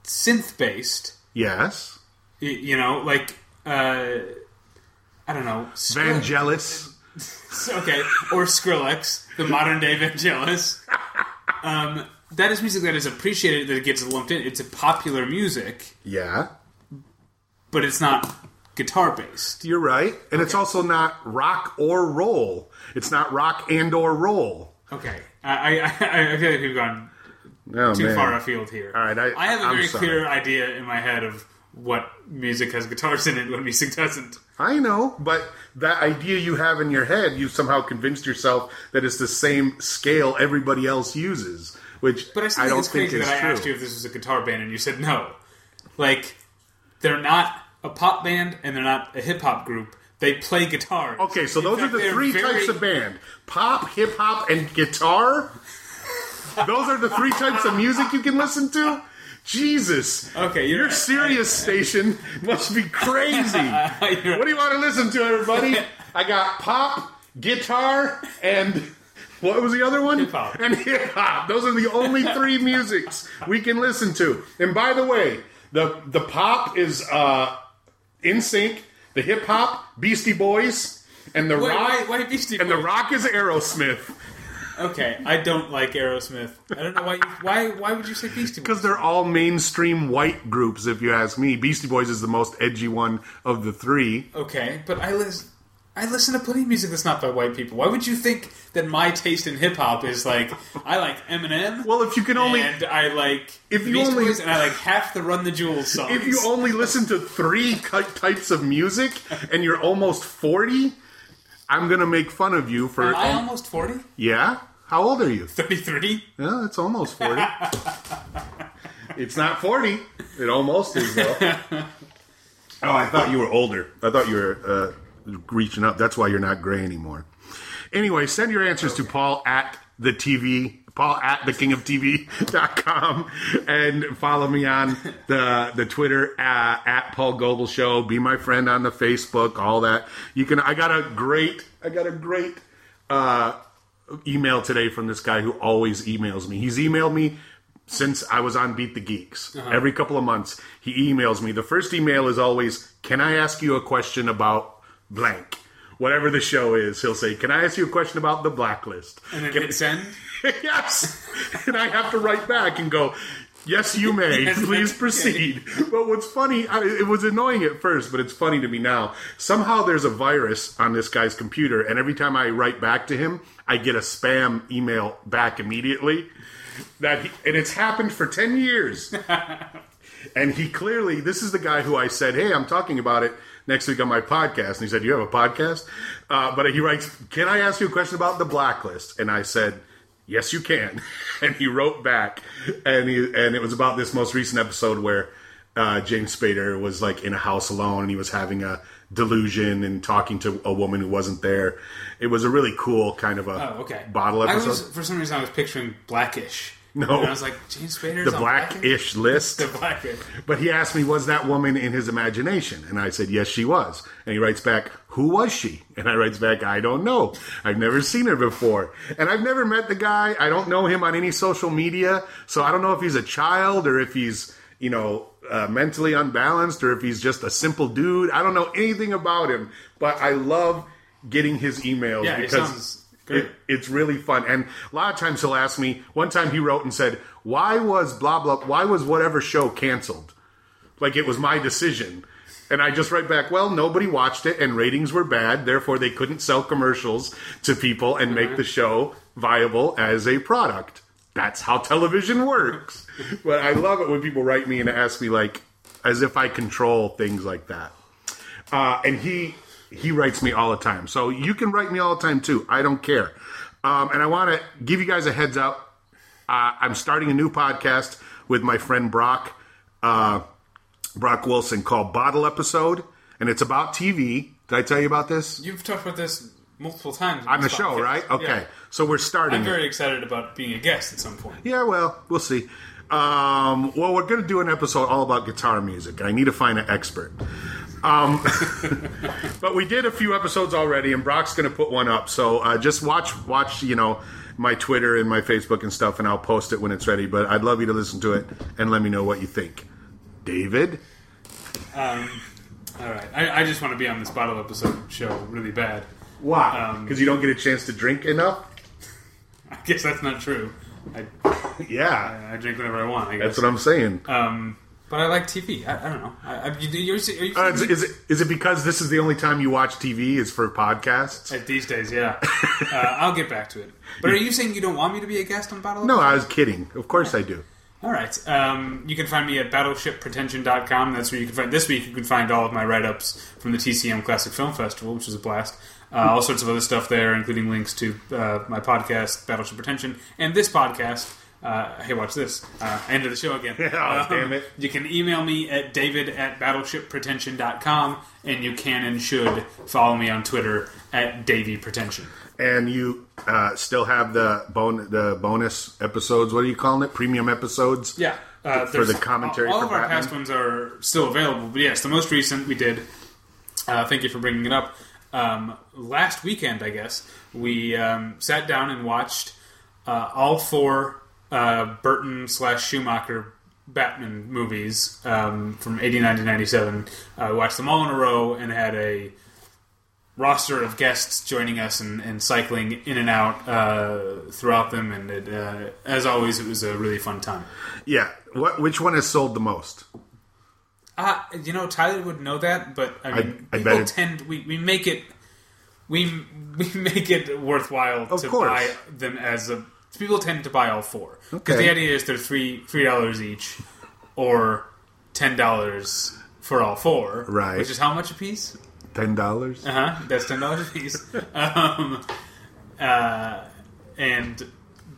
synth based. Yes. You know, like uh, I don't know, Skrill- Vangelis. okay, or Skrillex, the modern day Vangelis. Um, that is music that is appreciated, that gets lumped in. It's a popular music, Yeah. but it's not guitar based. You're right. And it's also not rock or roll. It's not rock and or roll. Okay, I, I, I I feel like we've gone Oh, too man. far afield here. All right, I- have a I'm very sorry. clear idea in my head of what music has guitars in it, what music doesn't. I know, but that idea you have in your head, you somehow convinced yourself that it's the same scale everybody else uses, which But I still I think don't think is that I true. asked you if this was a guitar band and you said no. Like, they're not a pop band and they're not a hip hop group. They play guitar. Okay, so In those fact, are the three very- types of band: pop, hip hop, and guitar. those are the three types of music you can listen to. Jesus. Okay, you're your right. Sirius station must be crazy. What do you want to listen to, everybody? I got pop, guitar, and what was the other one? Hip hop. And hip hop. Those are the only three musics we can listen to. And by the way, the the pop is uh, NSYNC. The hip hop, Beastie Boys, and the Wait, rock, why Beastie and the rock is Aerosmith Okay, I don't like Aerosmith. I don't know why. You, why? Why would you say Beastie Boys? because they're all mainstream white groups. If you ask me, Beastie Boys is the most edgy one of the three. Okay, but I listen. I listen to plenty of music that's not by white people. Why would you think that my taste in hip hop is like I like Eminem? Well, if you can only and I like If you Beastie only- Boys, and I like half the Run the Jewels songs. if you only listen to three types of music and you're almost 40 i'm gonna make fun of you for Am I almost 40? yeah? How old are you? 33? yeah it's almost 40 it's not 40 it almost is though. Oh i thought you were older. I thought you were uh, reaching up. That's why you're not gray anymore. Anyway send your answers to paul at the tv paul at the king of tv.com and follow me on the the twitter uh, at paul goebel show be my friend on the facebook all that you can i got a great i got a great uh email today from this guy who always emails me he's emailed me since I was on Beat the Geeks. Every couple of months, he emails me. The first email is always, Can I ask you a question about blank? Whatever the show is, he'll say, Can I ask you a question about the blacklist? And then Can- hit send? yes. And I have to write back and go, Yes, you may. Please proceed. But what's funny, I, it was annoying at first, but it's funny to me now. Somehow there's a virus on this guy's computer, and every time I write back to him, I get a spam email back immediately. That he, and it's happened for ten years. and he clearly, this is the guy who I said, "Hey, I'm talking about it next week on my podcast." And he said, "You have a podcast?" Uh, but he writes, "Can I ask you a question about the blacklist?" And I said, "Yes, you can." And he wrote back, and he and it was about this most recent episode where uh, James Spader was like in a house alone, and he was having a delusion and talking to a woman who wasn't there. It was a really cool kind of a Oh, okay. bottle I episode. was, for some reason, I was picturing Blackish No. And I was like, James Spader's the on Blackish? list. The Blackish. But he asked me, was that woman in his imagination? And I said, yes, she was. And he writes back, who was she? And I writes back, I don't know. I've never seen her before. And I've never met the guy. I don't know him on any social media. So I don't know if he's a child or if he's, you know, uh, mentally unbalanced or if he's just a simple dude. I don't know anything about him. But I love getting his emails Yeah, because. It, it's really fun. And a lot of times he'll ask me. One time he wrote and said, "Why was blah blah? Why was whatever show canceled? Like it was my decision." And I just write back, "Well, nobody watched it, and ratings were bad. Therefore, they couldn't sell commercials to people and make the show viable as a product. That's how television works." but I love it when people write me and ask me like, as if I control things like that. Uh, and he he writes me all the time. So you can write me all the time too. I don't care. Um, and I want to give you guys a heads up. Uh, I'm starting a new podcast with my friend Brock uh, Brock Wilson called Bottle Episode, and it's about TV. Did I tell you about this You've talked about this multiple times on the this show? podcast. Right? Okay. Yeah. So we're starting. I'm it. very excited about being a guest at some point. Yeah, well, we'll see. Um, well, we're going to do an episode all about guitar music. I need to find an expert. Um, but we did a few episodes already, and Brock's going to put one up. So uh, just watch, watch, you know, my Twitter and my Facebook and stuff, and I'll post it when it's ready. But I'd love you to listen to it and let me know what you think. David, Um, all right. I, I just want to be on this bottle episode show really bad. why? Um, Because you don't get a chance to drink enough. I guess that's not true. I, Yeah, I drink whenever I want. I guess. that's what I'm saying. Um, but I like TV. I, I don't know. I, I, you, you're, are you Uh, is, is it is it because this is the only time you watch TV is for podcasts? At these days, yeah. uh, I'll get back to it. But are you saying you don't want me to be a guest on Battle? No, I was kidding. Of course I do. All right. Um, you can find me at battleshippretension.com. That's where you can find. This week, you can find all of my write ups from the TCM Classic Film Festival, which is a blast. Uh, all sorts of other stuff there, including links to uh, my podcast, Battleship Pretension, and this podcast. Uh, hey, watch this. Uh, end of the show again. Oh, damn it. You can email me at david at battleshippretension.com, and you can and should follow me on Twitter at Davy Pretension. and you uh, still have the bon- the bonus episodes. What are you calling it? Premium episodes. Yeah. Uh, For the commentary All, all of our Batman? past ones are still available, but yes, the most recent we did. Uh, thank you for bringing it up. Um, last weekend, I guess we um, sat down and watched uh, all four uh, Burton slash Schumacher Batman movies um, from '89 to '97. Uh, watched them all in a row and had a roster of guests joining us and, and cycling in and out uh, throughout them. And it, uh, as always, it was a really fun time. Yeah. What? Which one has sold the most? Uh, you know, Tyler would know that, but I mean, I bet people tend we, we make it we we make it worthwhile Of to course. buy them as a. People tend to buy all four because Okay. the idea is they're three three dollars each, or ten dollars for all four, Right. Which is how much a piece? Ten dollars. Uh huh. That's ten dollars a piece. um, uh, and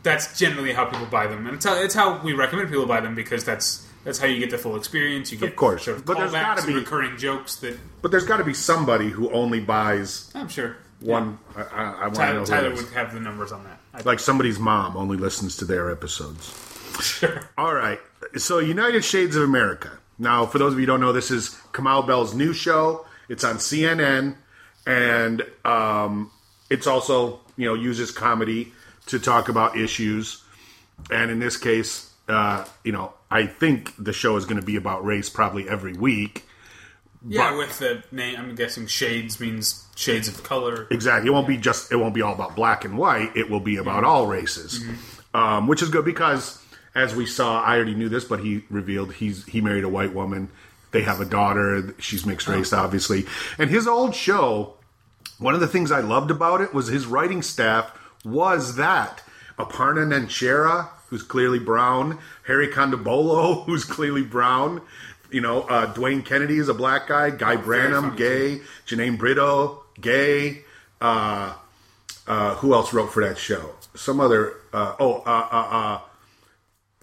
that's generally how people buy them, and it's how, it's how we recommend people buy them because that's that's how you get the full experience. You get of course. sort of But there's gotta be- recurring jokes that But there's got to be somebody who only buys I'm sure one. I, I, I want to know Tyler, who it is. would have the numbers on that. Like somebody's mom only listens to their episodes. sure. All right. So, United Shades of America. Now, for those of you who don't know, this is Kamau Bell's new show. It's on CNN, and um, it's also you know uses comedy to talk about issues. And in this case, uh, you know, I think the show is going to be about race probably every week. Yeah, But- with the name, I'm guessing shades means shades of color. Exactly. It won't be just. It won't be all about black and white. It will be about all races, um, which is good because, as we saw, I already knew this, but he revealed he's he married a white woman. They have a daughter. She's mixed race, obviously. And his old show, one of the things I loved about it was his writing staff was that Aparna Nancherla, who's clearly brown, Hari Kondabolu, who's clearly brown. You know, uh, Dwayne Kennedy is a black guy. Guy Branum, funny, gay. Janine Brito, gay. Uh, uh, who else wrote for that show? Some other. Uh, oh, uh, uh, uh,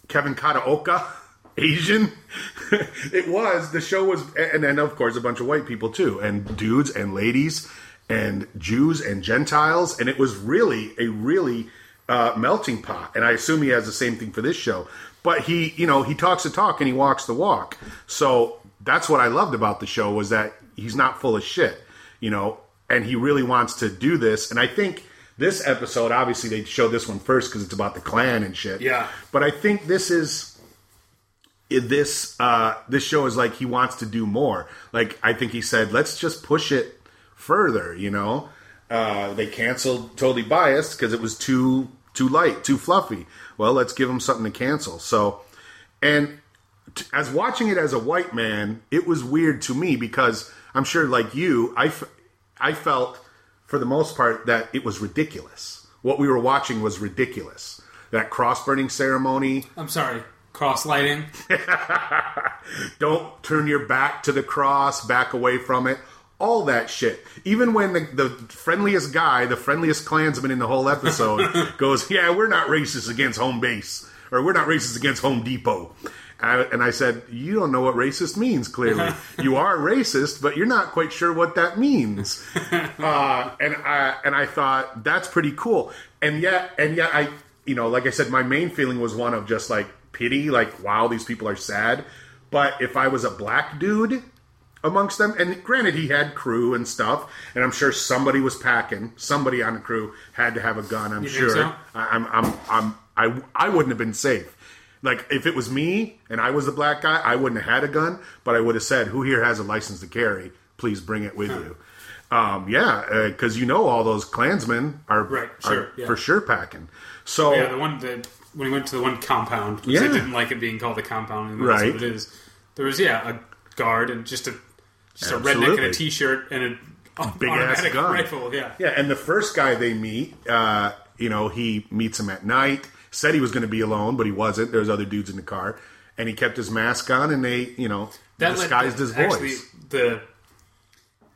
Kevin Kataoka, Asian. it was the show was, and then of course a bunch of white people too, and dudes and ladies, and Jews and Gentiles, and it was really a really uh, melting pot, and I assume he has the same thing for this show. But he, you know, he talks the talk and he walks the walk. So that's what I loved about the show was that he's not full of shit, you know, and he really wants to do this. And I think this episode, obviously, they showed this one first because it's about the Klan and shit. Yeah. But I think this is this uh, this show is like he wants to do more. Like I think he said, let's just push it further. You know, uh, they canceled Totally Biased because it was too too light, too fluffy. Well, let's give them something to cancel. So, and t- as watching it as a white man, it was weird to me because I'm sure, like you, I, f- I felt for the most part that it was ridiculous. What we were watching was ridiculous. That cross burning ceremony. I'm sorry, cross lighting. Don't turn your back to the cross, back away from it. All that shit. Even when the, the friendliest guy, the friendliest Klansman in the whole episode, goes, Yeah, we're not racist against home base, or we're not racist against Home Depot. I, and I said, You don't know what racist means, clearly. you are racist, but you're not quite sure what that means. uh, and, I, and I thought, That's pretty cool. And yet, and yet, I, you know, like I said, my main feeling was one of just like pity, like, wow, these people are sad. But if I was a black dude amongst them, and granted, he had crew and stuff, and I'm sure somebody was packing. Somebody on the crew had to have a gun. I'm think sure. so? I, I'm, I'm, I'm, I, I wouldn't have been safe. Like if it was me and I was the black guy, I wouldn't have had a gun, but I would have said, "Who here has a license to carry? Please bring it with you." Um, yeah, because you know all those Klansmen are, Right, are yeah. for sure packing. So Yeah, the one that when he went to the one compound, because Yeah. I didn't like it being called the compound, and that's Right. what it is. There was yeah a guard and just a just a redneck in a t-shirt and a big ass gun. rifle. Yeah, Yeah, and the first guy they meet, uh, you know, he meets him at night. Said he was going to be alone, but he wasn't. There was other dudes in the car, and he kept his mask on, and they, you know, that disguised to- his actually, voice. The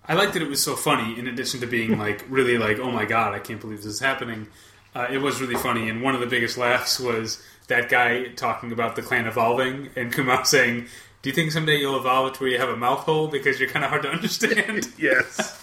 I liked that it was so funny. In addition to being like really like oh my god, I can't believe this is happening. Uh, it was really funny, and one of the biggest laughs was that guy talking about the Klan evolving, and Kamau saying. Do you think someday you'll evolve to where you have a mouth hole because you're kind of hard to understand? Yes.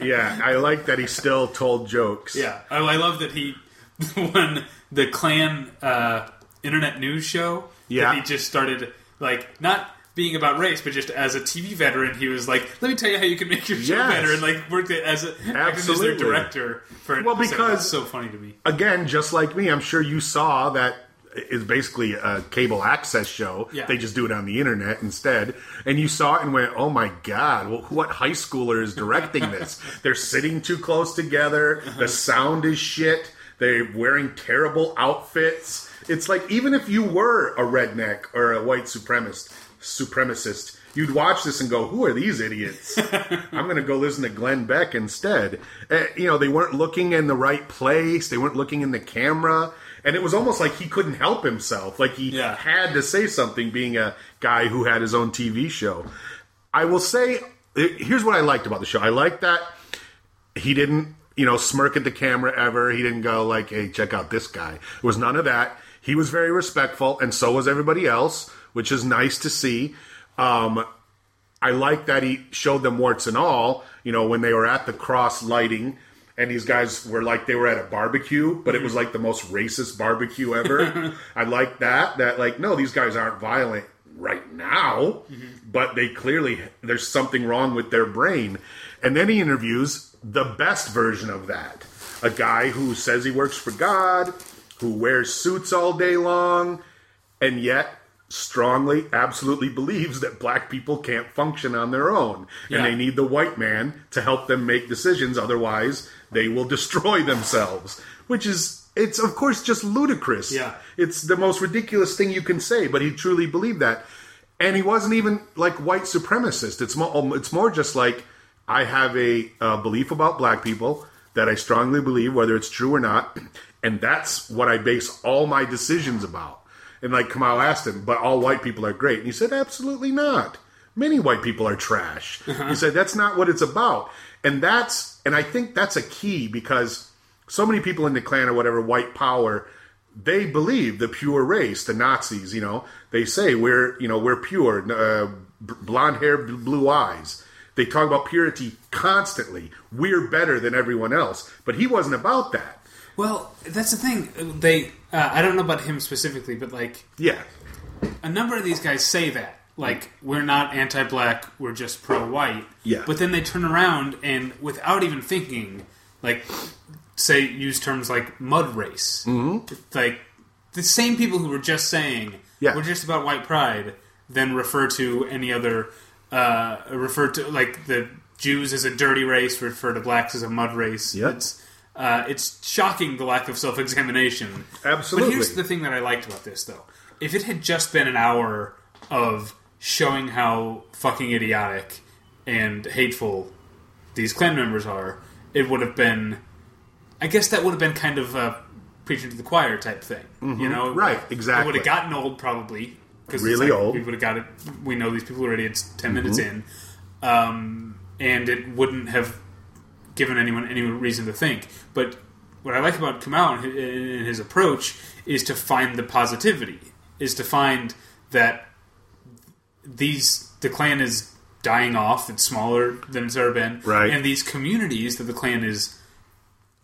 yeah, I like that he still told jokes. Yeah, I, I love that he when the Klan uh, internet news show. Yeah. that he just started like not being about race, but just as a TV veteran, he was like, "Let me tell you how you can make your show Yes. better," and like worked it as a acted as their director for. Well, because- It's so funny to me. Again, just like me, I'm sure you saw that is basically a cable access show. Yeah. They just do it on the internet instead. And you saw it and went, "Oh my god, well, what high schooler is directing this? They're sitting too close together. The sound is shit. They're wearing terrible outfits. It's like even if you were a redneck or a white supremacist, supremacist, you'd watch this and go, "Who are these idiots?" I'm going to go listen to Glenn Beck instead. Uh, you know, they weren't looking in the right place. They weren't looking in the camera. And it was almost like he couldn't help himself. Like he Yeah. had to say something being a guy who had his own TV show. I will say, here's what I liked about the show. I liked that he didn't, you know, smirk at the camera ever. He didn't go like, "Hey, check out this guy." It was none of that. He was very respectful, and so was everybody else, which is nice to see. Um, I like that he showed them warts and all. You know, when they were at the cross lighting, and these guys were like they were at a barbecue, but it was mm-hmm. like the most racist barbecue ever. I like that. That like, no, these guys aren't violent right now, mm-hmm. but they clearly there's something wrong with their brain. And then he interviews the best version of that. A guy who says he works for God, who wears suits all day long, and yet strongly, absolutely believes that black people can't function on their own. Yeah. And they need the white man to help them make decisions, otherwise, they will destroy themselves. Which is, it's of course just ludicrous. Yeah. It's the most ridiculous thing you can say, but he truly believed that. And he wasn't even like white supremacist. It's more, it's more just like, I have a uh, belief about black people that I strongly believe, whether it's true or not, and that's what I base all my decisions about. And like Kamau asked him, but all white people are great. And he said, absolutely not. Many white people are trash. He said, that's not what it's about. And that's, and I think that's a key because so many people in the Klan or whatever, white power, they believe the pure race, the Nazis, you know, they say we're, you know, we're pure, uh, blonde hair, blue eyes. They talk about purity constantly. We're better than everyone else. But he wasn't about that. Well, that's the thing. They, uh, I don't know about him specifically, but like Yeah, a number of these guys say that. Like, we're not anti black, we're just pro white. Yeah. But then they turn around and, without even thinking, like, say, use terms like mud race. Mm-hmm. Like, the same people who were just saying, Yeah. we're just about white pride, then refer to any other, uh, refer to, like, the Jews as a dirty race, refer to blacks as a mud race. Yep. It's, uh, it's shocking the lack of self examination. Absolutely. But here's the thing that I liked about this, though. If it had just been an hour of showing how fucking idiotic and hateful these Klan members are, it would have been. I guess that would have been kind of a preaching to the choir type thing. You know? Mm-hmm. Right, It exactly. would have gotten old, probably. Because Really old. We would have got it. We know these people already. It's 10 minutes Mm-hmm. in. Um, and it wouldn't have given anyone any reason to think. But what I like about Kamau and his approach is to find the positivity, is to find that these the Klan is dying off. It's smaller than it's ever been, Right. And these communities that the Klan is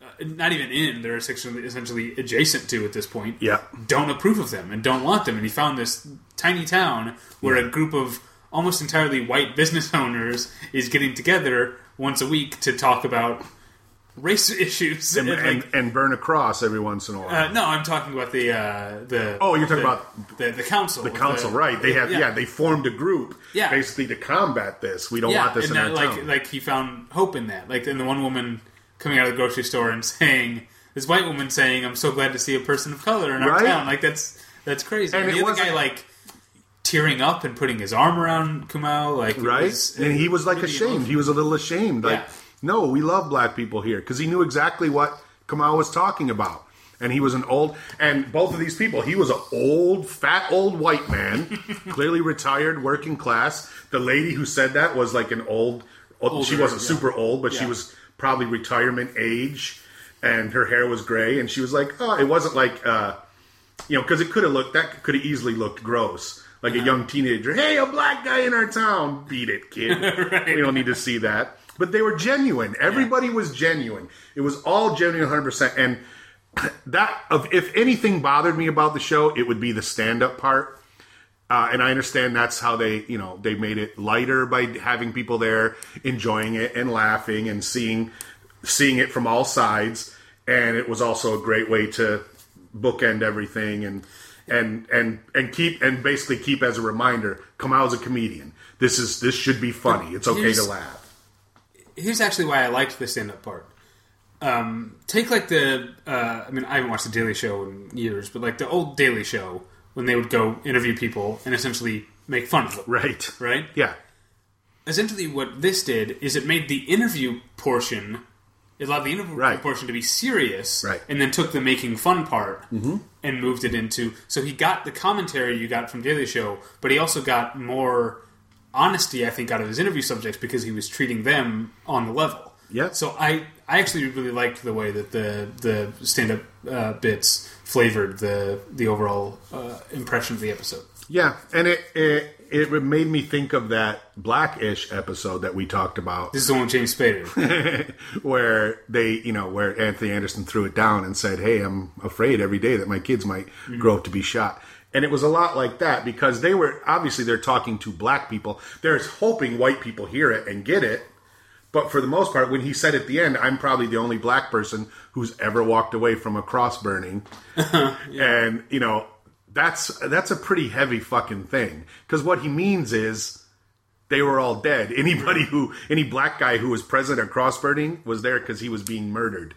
uh, not even in, they're essentially, essentially adjacent to at this point. Yeah. don't approve of them and don't want them. And he found this tiny town where a group of almost entirely white business owners is getting together once a week to talk about race issues. and, And, and, like, and burn a cross every once in a while. uh, no, I'm talking about the uh, the. Oh, you're talking the- about the the council. the council, right? They have, yeah. they formed a group, Yeah. basically to combat this. We don't yeah, want this in our like town. like he found hope in that. Like, in the one woman coming out of the grocery store and saying, this white woman saying, "I'm so glad to see a person of color in our Right. town." Like that's that's crazy. And And, the other guy like tearing up and putting his arm around Kamau, like right? was- and he was like really ashamed. emotional. He was a little ashamed. Like, Yeah. No, we love black people here because he knew exactly what Kamau was talking about. And he was an old, and both of these people, he was an old, fat, old white man, clearly retired, working class. The lady who said that was like an old, she wasn't yeah. super old, but she was probably retirement age, and her hair was gray. And she was like, oh, it wasn't like, uh, you know, because it could have looked that could have easily looked gross, like a young teenager. Hey, a black guy in our town, beat it, kid. We don't need to see that. But they were genuine. Everybody was genuine. It was all genuine, hundred percent. And that, of if anything bothered me about the show, it would be the stand-up part. Uh, and I understand that's how they, you know, they made it lighter by having people there enjoying it and laughing and seeing, seeing it from all sides. And it was also a great way to bookend everything and and and and keep and basically keep as a reminder. Kamau's a comedian. This is this should be funny. It's okay to laugh. Here's actually why I liked the stand up part. Um, take like the, uh, I mean, I haven't watched the Daily Show in years, but like the old Daily Show when they would go interview people and essentially make fun of them, Right. right? Yeah. Essentially, what this did is it made the interview portion, it allowed the interview Right. portion to be serious, Right. and then took the making fun part and moved it into. So he got the commentary you got from Daily Show, but he also got more honesty, I think, out of his interview subjects because he was treating them on the level. Yeah. So I, I actually really liked the way that the the stand up uh, bits flavored the the overall uh, impression of the episode. Yeah, and it, it it made me think of that Blackish episode that we talked about, This is the one with James Spader. where they, you know, where Anthony Anderson threw it down and said, "Hey, I'm afraid every day that my kids might grow up to be shot." And it was a lot like that because they were obviously they're talking to black people. They're hoping white people hear it and get it. But for the most part, when he said at the end, I'm probably the only black person who's ever walked away from a cross burning. And, you know, that's that's a pretty heavy fucking thing. Because what he means is they were all dead. Anybody who any black guy who was present at cross burning was there because he was being murdered.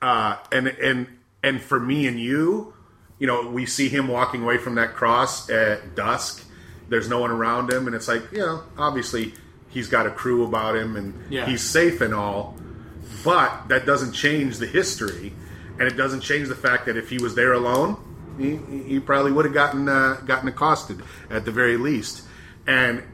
Uh, and and and for me and you, you know, we see him walking away from that cross at dusk. There's no one around him, and it's like, you know, obviously he's got a crew about him, and Yeah. he's safe and all. But that doesn't change the history, and it doesn't change the fact that if he was there alone, he, he probably would have gotten uh, gotten accosted at the very least. And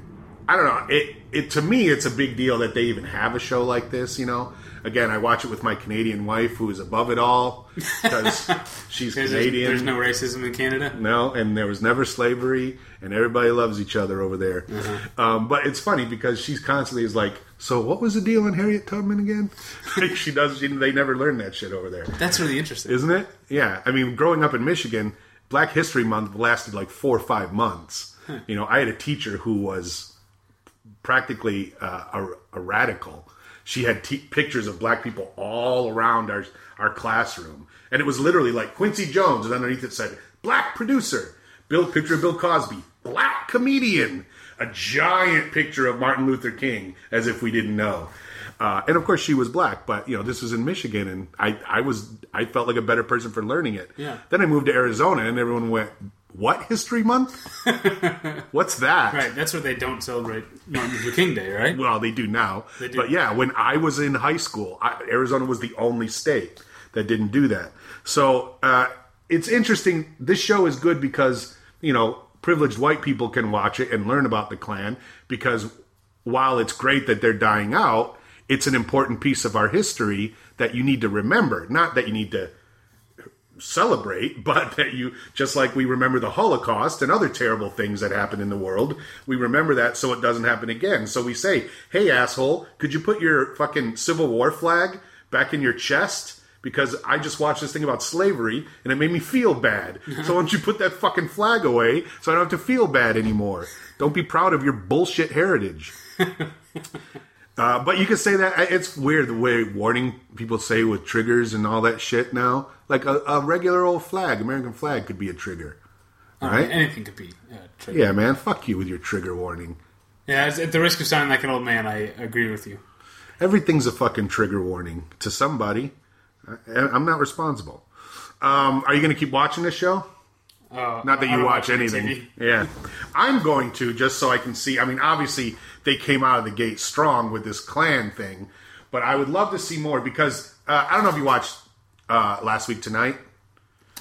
I don't know. It it to me, it's a big deal that they even have a show like this. You know, Again, I watch it with my Canadian wife, who is above it all because she's There's, Canadian. there's no racism in Canada. No, and there was never slavery, and everybody loves each other over there. Um, but it's funny because she's constantly is like, "So what was the deal on Harriet Tubman again?" like she does. She, they never learn that shit over there, That's really interesting. isn't it? Yeah. I mean, growing up in Michigan, Black History Month lasted like four or five months. You know, I had a teacher who was practically uh, a, a radical. She had t- pictures of black people all around our our classroom, and it was literally like Quincy Jones, and underneath it said "Black producer," Bill picture of Bill Cosby, Black comedian, a giant picture of Martin Luther King, as if we didn't know. Uh, and of course, she was black, but you know this was in Michigan, and I, I was I felt like a better person for learning it. Yeah. Then I moved to Arizona, and everyone went, "What History Month? What's that?" Right, that's where they don't celebrate Martin Luther King Day, right? Well, they do now. They do. But yeah, when I was in high school, I, Arizona was the only state that didn't do that. So uh, it's interesting. This show is good because, you know, privileged white people can watch it and learn about the Klan because while it's great that they're dying out, it's an important piece of our history that you need to remember. Not that you need to celebrate, but that you, just like we remember the Holocaust and other terrible things that happened in the world, we remember that so it doesn't happen again. So we say, hey, asshole, could you put your fucking Civil War flag back in your chest? Because I just watched this thing about slavery and it made me feel bad. so why don't you put that fucking flag away so I don't have to feel bad anymore? Don't be proud of your bullshit heritage. Uh, but you can say that it's weird the way warning people say with triggers and all that shit now. Like a, a regular old flag, American flag, could be a trigger, right? Anything could be uh, true. Yeah, man, fuck you with your trigger warning. Yeah, it's- at the risk of sounding like an old man, I agree with you. Everything's a fucking trigger warning to somebody. I'm not responsible. Um, are you going to keep watching this show? Uh, Not that you don't watch anything. Yeah. I'm going to just so I can see. I mean, obviously they came out of the gate strong with this Klan thing, but I would love to see more because uh, I don't know if you watched uh, last week tonight.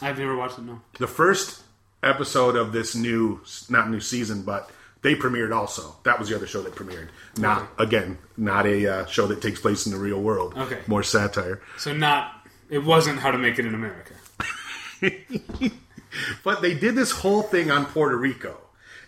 I've never watched it. No. The first episode of this new, not new season, but they premiered also. That was the other show that premiered. Not again, not a uh, show that takes place in the real world. Okay. More satire. So not. It wasn't How to Make It in America. But they did this whole thing on Puerto Rico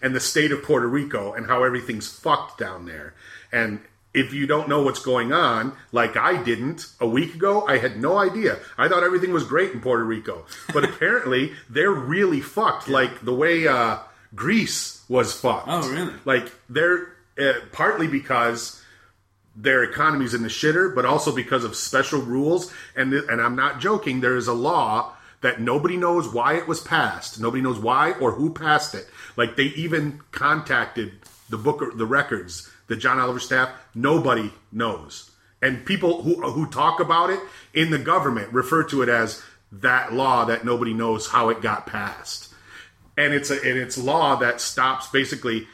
and the state of Puerto Rico and how everything's fucked down there. And if you don't know what's going on, like I didn't a week ago, I had no idea. I thought everything was great in Puerto Rico. But apparently, they're really fucked. Like the way uh, Greece was fucked. Oh, really? Like they're uh, partly because their economy's in the shitter, but also because of special rules. And th- and I'm not joking. There is a law that nobody knows why it was passed. Nobody knows why or who passed it. Like they even contacted the book, the records, the John Oliver staff. Nobody knows, and people who who talk about it in the government refer to it as that law that nobody knows how it got passed and it's a and it's law that stops basically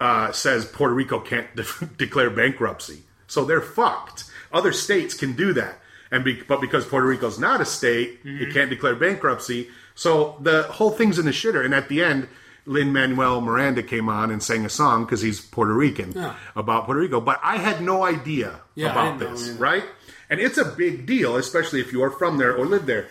uh, says Puerto Rico can't de- declare bankruptcy, so they're fucked. Other states can do that, and be, but because Puerto Rico's not a state, it can't declare bankruptcy. So the whole thing's in the shitter. And at the end, Lin Manuel Miranda came on and sang a song because he's Puerto Rican Yeah. about Puerto Rico. But I had no idea Yeah, about this, right? And it's a big deal, especially if you are from there or live there.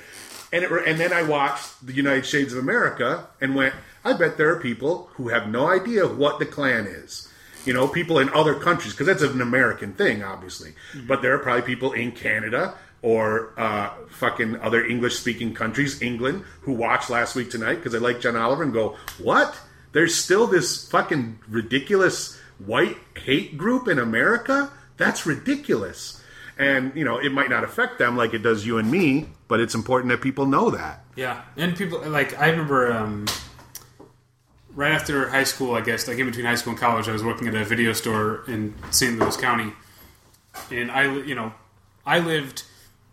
And it, and then I watched the United Shades of America and went, I bet there are people who have no idea what the Klan is. You know, people in other countries because that's an American thing, obviously. But there are probably people in Canada or uh, fucking other English-speaking countries, England, who watched last week tonight because they like John Oliver and go, "What? There's still this fucking ridiculous white hate group in America? That's ridiculous." And you know, it might not affect them like it does you and me, but it's important that people know that. Yeah, and people like I remember um, right after high school, I guess, like in between high school and college, I was working at a video store in St. Louis County, and I, you know, I lived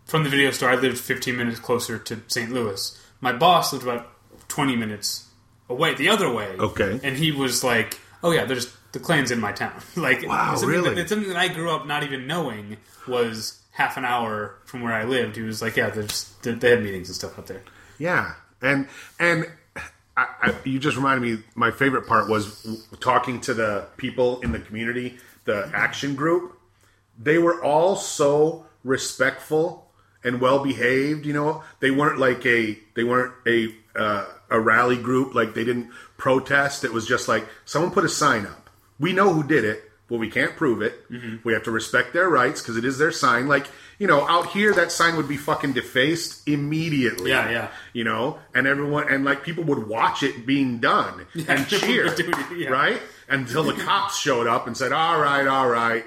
from the video store. I lived 15 minutes closer to St. Louis. My boss lived about 20 minutes away, the other way. Okay. and he was like, "Oh yeah, there's the Klan's in my town." like, Wow, something really? That, it's something that I grew up not even knowing was half an hour from where I lived. He was like, "Yeah, there's they had meetings and stuff out there." Yeah, and and I, I, you just reminded me. My favorite part was w- talking to the people in the community, the action group. They were all so respectful and well behaved. You know, they weren't like a they weren't a uh, a rally group. Like they didn't protest. It was just like someone put a sign up. We know who did it, but we can't prove it. Mm-hmm. We have to respect their rights because it is their sign. Like you know, out here that sign would be fucking defaced immediately. Yeah, yeah. You know, and everyone and like people would watch it being done and people cheer, yeah. right? Until the cops showed up and said, "All right, all right."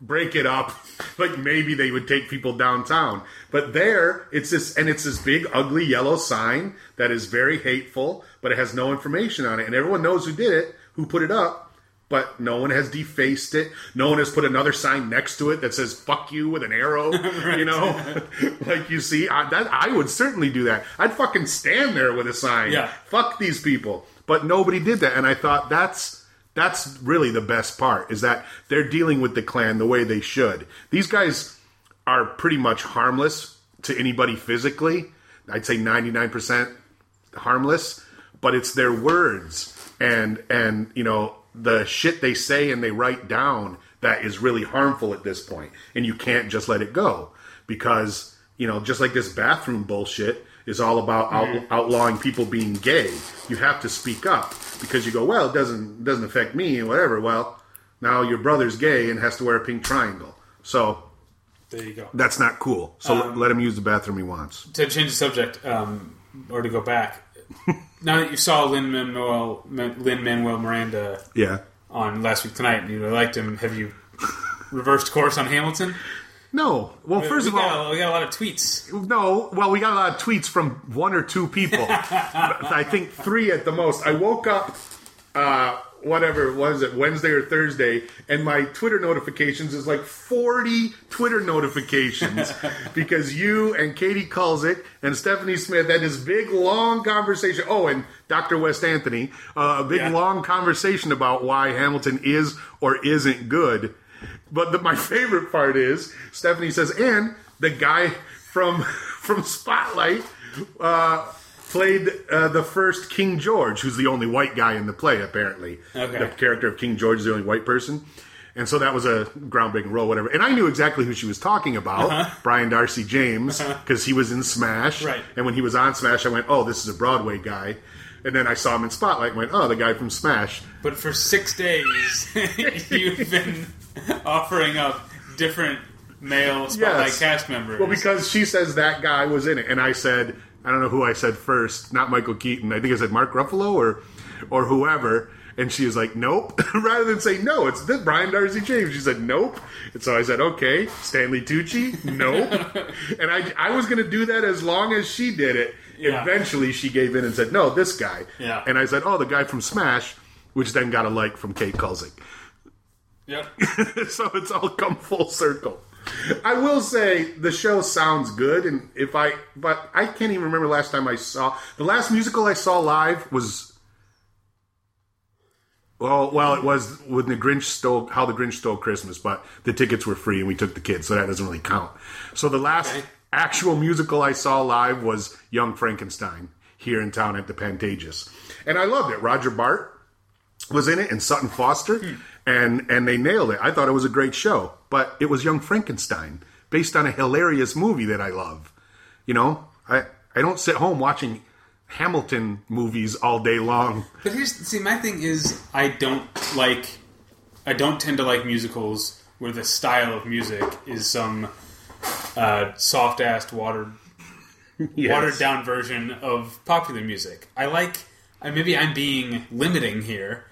Break it up. like maybe they would take people downtown. But there, it's this, and it's this big, ugly yellow sign that is very hateful, but it has no information on it. And everyone knows who did it, who put it up, but no one has defaced it. No one has put another sign next to it that says "fuck you" with an arrow. You know, like you see, I, that I would certainly do that. I'd fucking stand there with a sign. Yeah. Fuck these people. But nobody did that, and I thought that's that's really the best part is that they're dealing with the Klan the way they should. These guys are pretty much harmless to anybody physically. I'd say 99% harmless, but it's their words and and you know the shit they say and they write down that is really harmful at this point and you can't just let it go because you know just like this bathroom bullshit is all about out, outlawing people being gay you have to speak up because you go well it doesn't doesn't affect me and whatever well now your brother's gay and has to wear a pink triangle so There you go. that's not cool so let- let him use the bathroom he wants to change the subject, um, or to go back. now that you saw Lin Manuel Lin Manuel Miranda yeah on last week tonight, and you liked him, have you reversed course on Hamilton? No well first we of all we got a lot of tweets. No, well, we got a lot of tweets from one or two people. I think three at the most. I woke up, uh, whatever was it, Wednesday or Thursday, and my Twitter notifications is like forty Twitter notifications because you and Katie Kulzick and Stephanie Smith had this big long conversation. Oh, and Dr. West Anthony, uh, a big Yeah. long conversation about why Hamilton is or isn't good. But the, my favorite part is Stephanie says, and the guy from from Spotlight uh, played uh, the first King George, who's the only white guy in the play. Apparently, Okay. the character of King George is the only white person. And so that was a groundbreaking role, whatever. And I knew exactly who she was talking about, Brian Darcy James, because he was in Smash. Right. And when he was on Smash, I went, "Oh, this is a Broadway guy." And then I saw him in Spotlight, and went, "Oh, the guy from Smash." But for six days, you've been offering up different male spotlight Yes. cast members. Well, because she says that guy was in it, and I said, I don't know who I said first, not Michael Keaton. I think I said Mark Ruffalo or or whoever. And she was like, "Nope." Rather than say no, it's this Brian Darcy James. She said, "Nope." And so I said, "Okay." Stanley Tucci, nope. and I I was going to do that as long as she did it. Yeah. Eventually, she gave in and said, "No, this guy." Yeah. And I said, "Oh, the guy from Smash," which then got a like from Kate Kulzick. Yep. so it's all come full circle. I will say the show sounds good, and if I, but I can't even remember last time I saw the last musical I saw live was. Well, well, it was when the Grinch stole how the Grinch stole Christmas, but the tickets were free and we took the kids, so that doesn't really count. So the last Okay. actual musical I saw live was Young Frankenstein here in town at the Pantages, and I loved it. Roger Bart was in it and Sutton Foster, and and they nailed it. I thought it was a great show, but it was Young Frankenstein based on a hilarious movie that I love. You know, I I don't sit home watching Hamilton movies all day long. But here's see, my thing is I don't like I don't tend to like musicals where the style of music is some uh, soft assed watered Yes. watered down version of popular music. I like I maybe I'm being limiting here,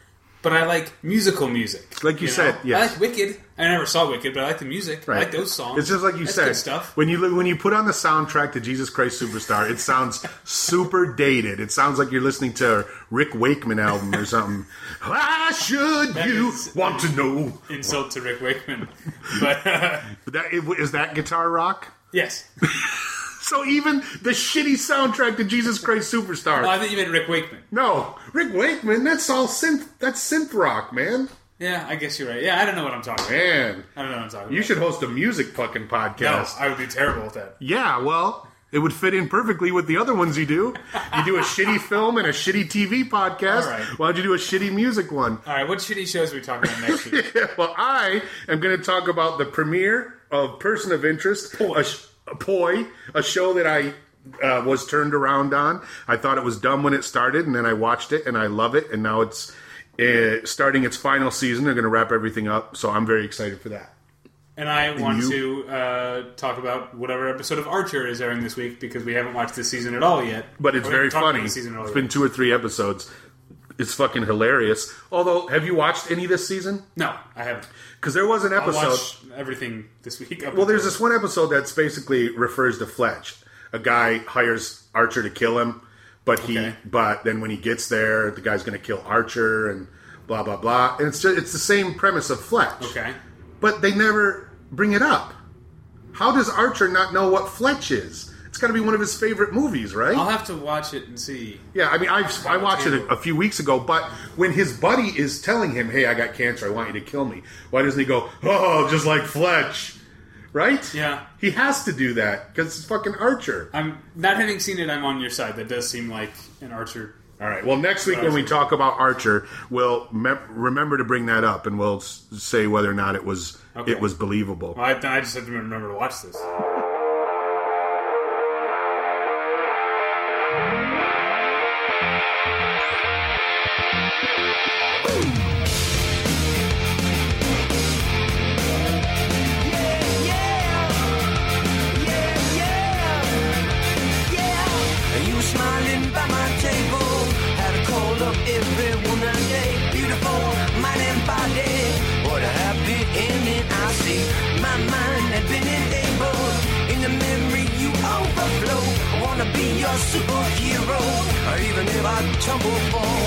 but I like musical music. Like you said, yes. I like Wicked. I never saw Wicked, but I like the music. I like those songs. It's just like you That's said. stuff. When you when you put on the soundtrack to Jesus Christ Superstar, it sounds super dated. It sounds like you're listening to a Rick Wakeman album or something. Why should you want to know? Insult to Rick Wakeman, but uh, That is that guitar rock? yes. So even the shitty soundtrack to Jesus Christ Superstar. Oh, I think you meant Rick Wakeman. no, Rick Wakeman. That's all synth. That's synth rock, man. Yeah, I guess you're right. Yeah, I don't know what I'm talking about. Man, I don't know what I'm talking about. you should host a music fucking No, podcast. I would be terrible at that. Yeah, well, it would fit in perfectly with the other ones you do. You do a shitty film and a shitty TV podcast. Right. Why don't you do a shitty music one? All right, what shitty shows are we talking about next week? well, I am going to talk about the premiere of Person of Interest, a, sh- Poi, a show that I uh, was turned around on. I thought it was dumb when it started, and then I watched it, and I love it, and now it's uh, starting its final season. They're going to wrap everything up, so I'm very excited for that. And I want you? to uh, talk about whatever episode of Archer is airing this week because we haven't watched this season at all yet. But it's very funny. the season at all It's yet. been two or three episodes. It's fucking hilarious. Although, have you watched any this season? no, I haven't. Because there was an episode. everything this week. up Well, there's this one episode that's basically refers to Fletch. A guy hires Archer to kill him, but he Okay. but then when he gets there, the guy's going to kill Archer and blah blah blah. And it's just, it's the same premise of Fletch. Okay. But they never bring it up. How does Archer not know what Fletch is? It's got to be one of his favorite movies, right? I'll have to watch it and see. Yeah, I mean, I've, I watched it a, a few weeks ago, but when his buddy is telling him, "Hey, I got cancer. I want you to kill me," why doesn't he go, "Oh, just like Fletch"? Right? Yeah. He has to do that because it's fucking Archer. I'm not having seen it. I'm on your side. That does seem like an Archer. All right. Well, next week when we talk about Archer, we'll me- remember to bring that up, and we'll s- say whether or not it was Okay. it was believable. Well, I, I just have to remember to watch this. Be your superhero. Or even if I tumble fall.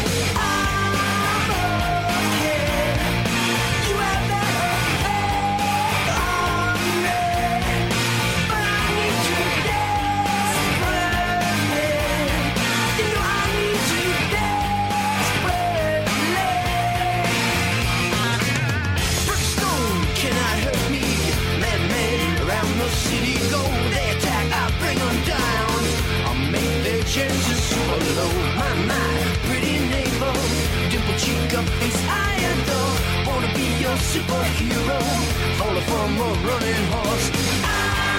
Okay. You have on me. But I need you desperately. You know I need you desperately. Cannot hurt me. The city go. Their chances super. My mind, pretty neighbor. Dimple cheek up face I adore. Wanna be your superhero. Falling from a running horse. I'm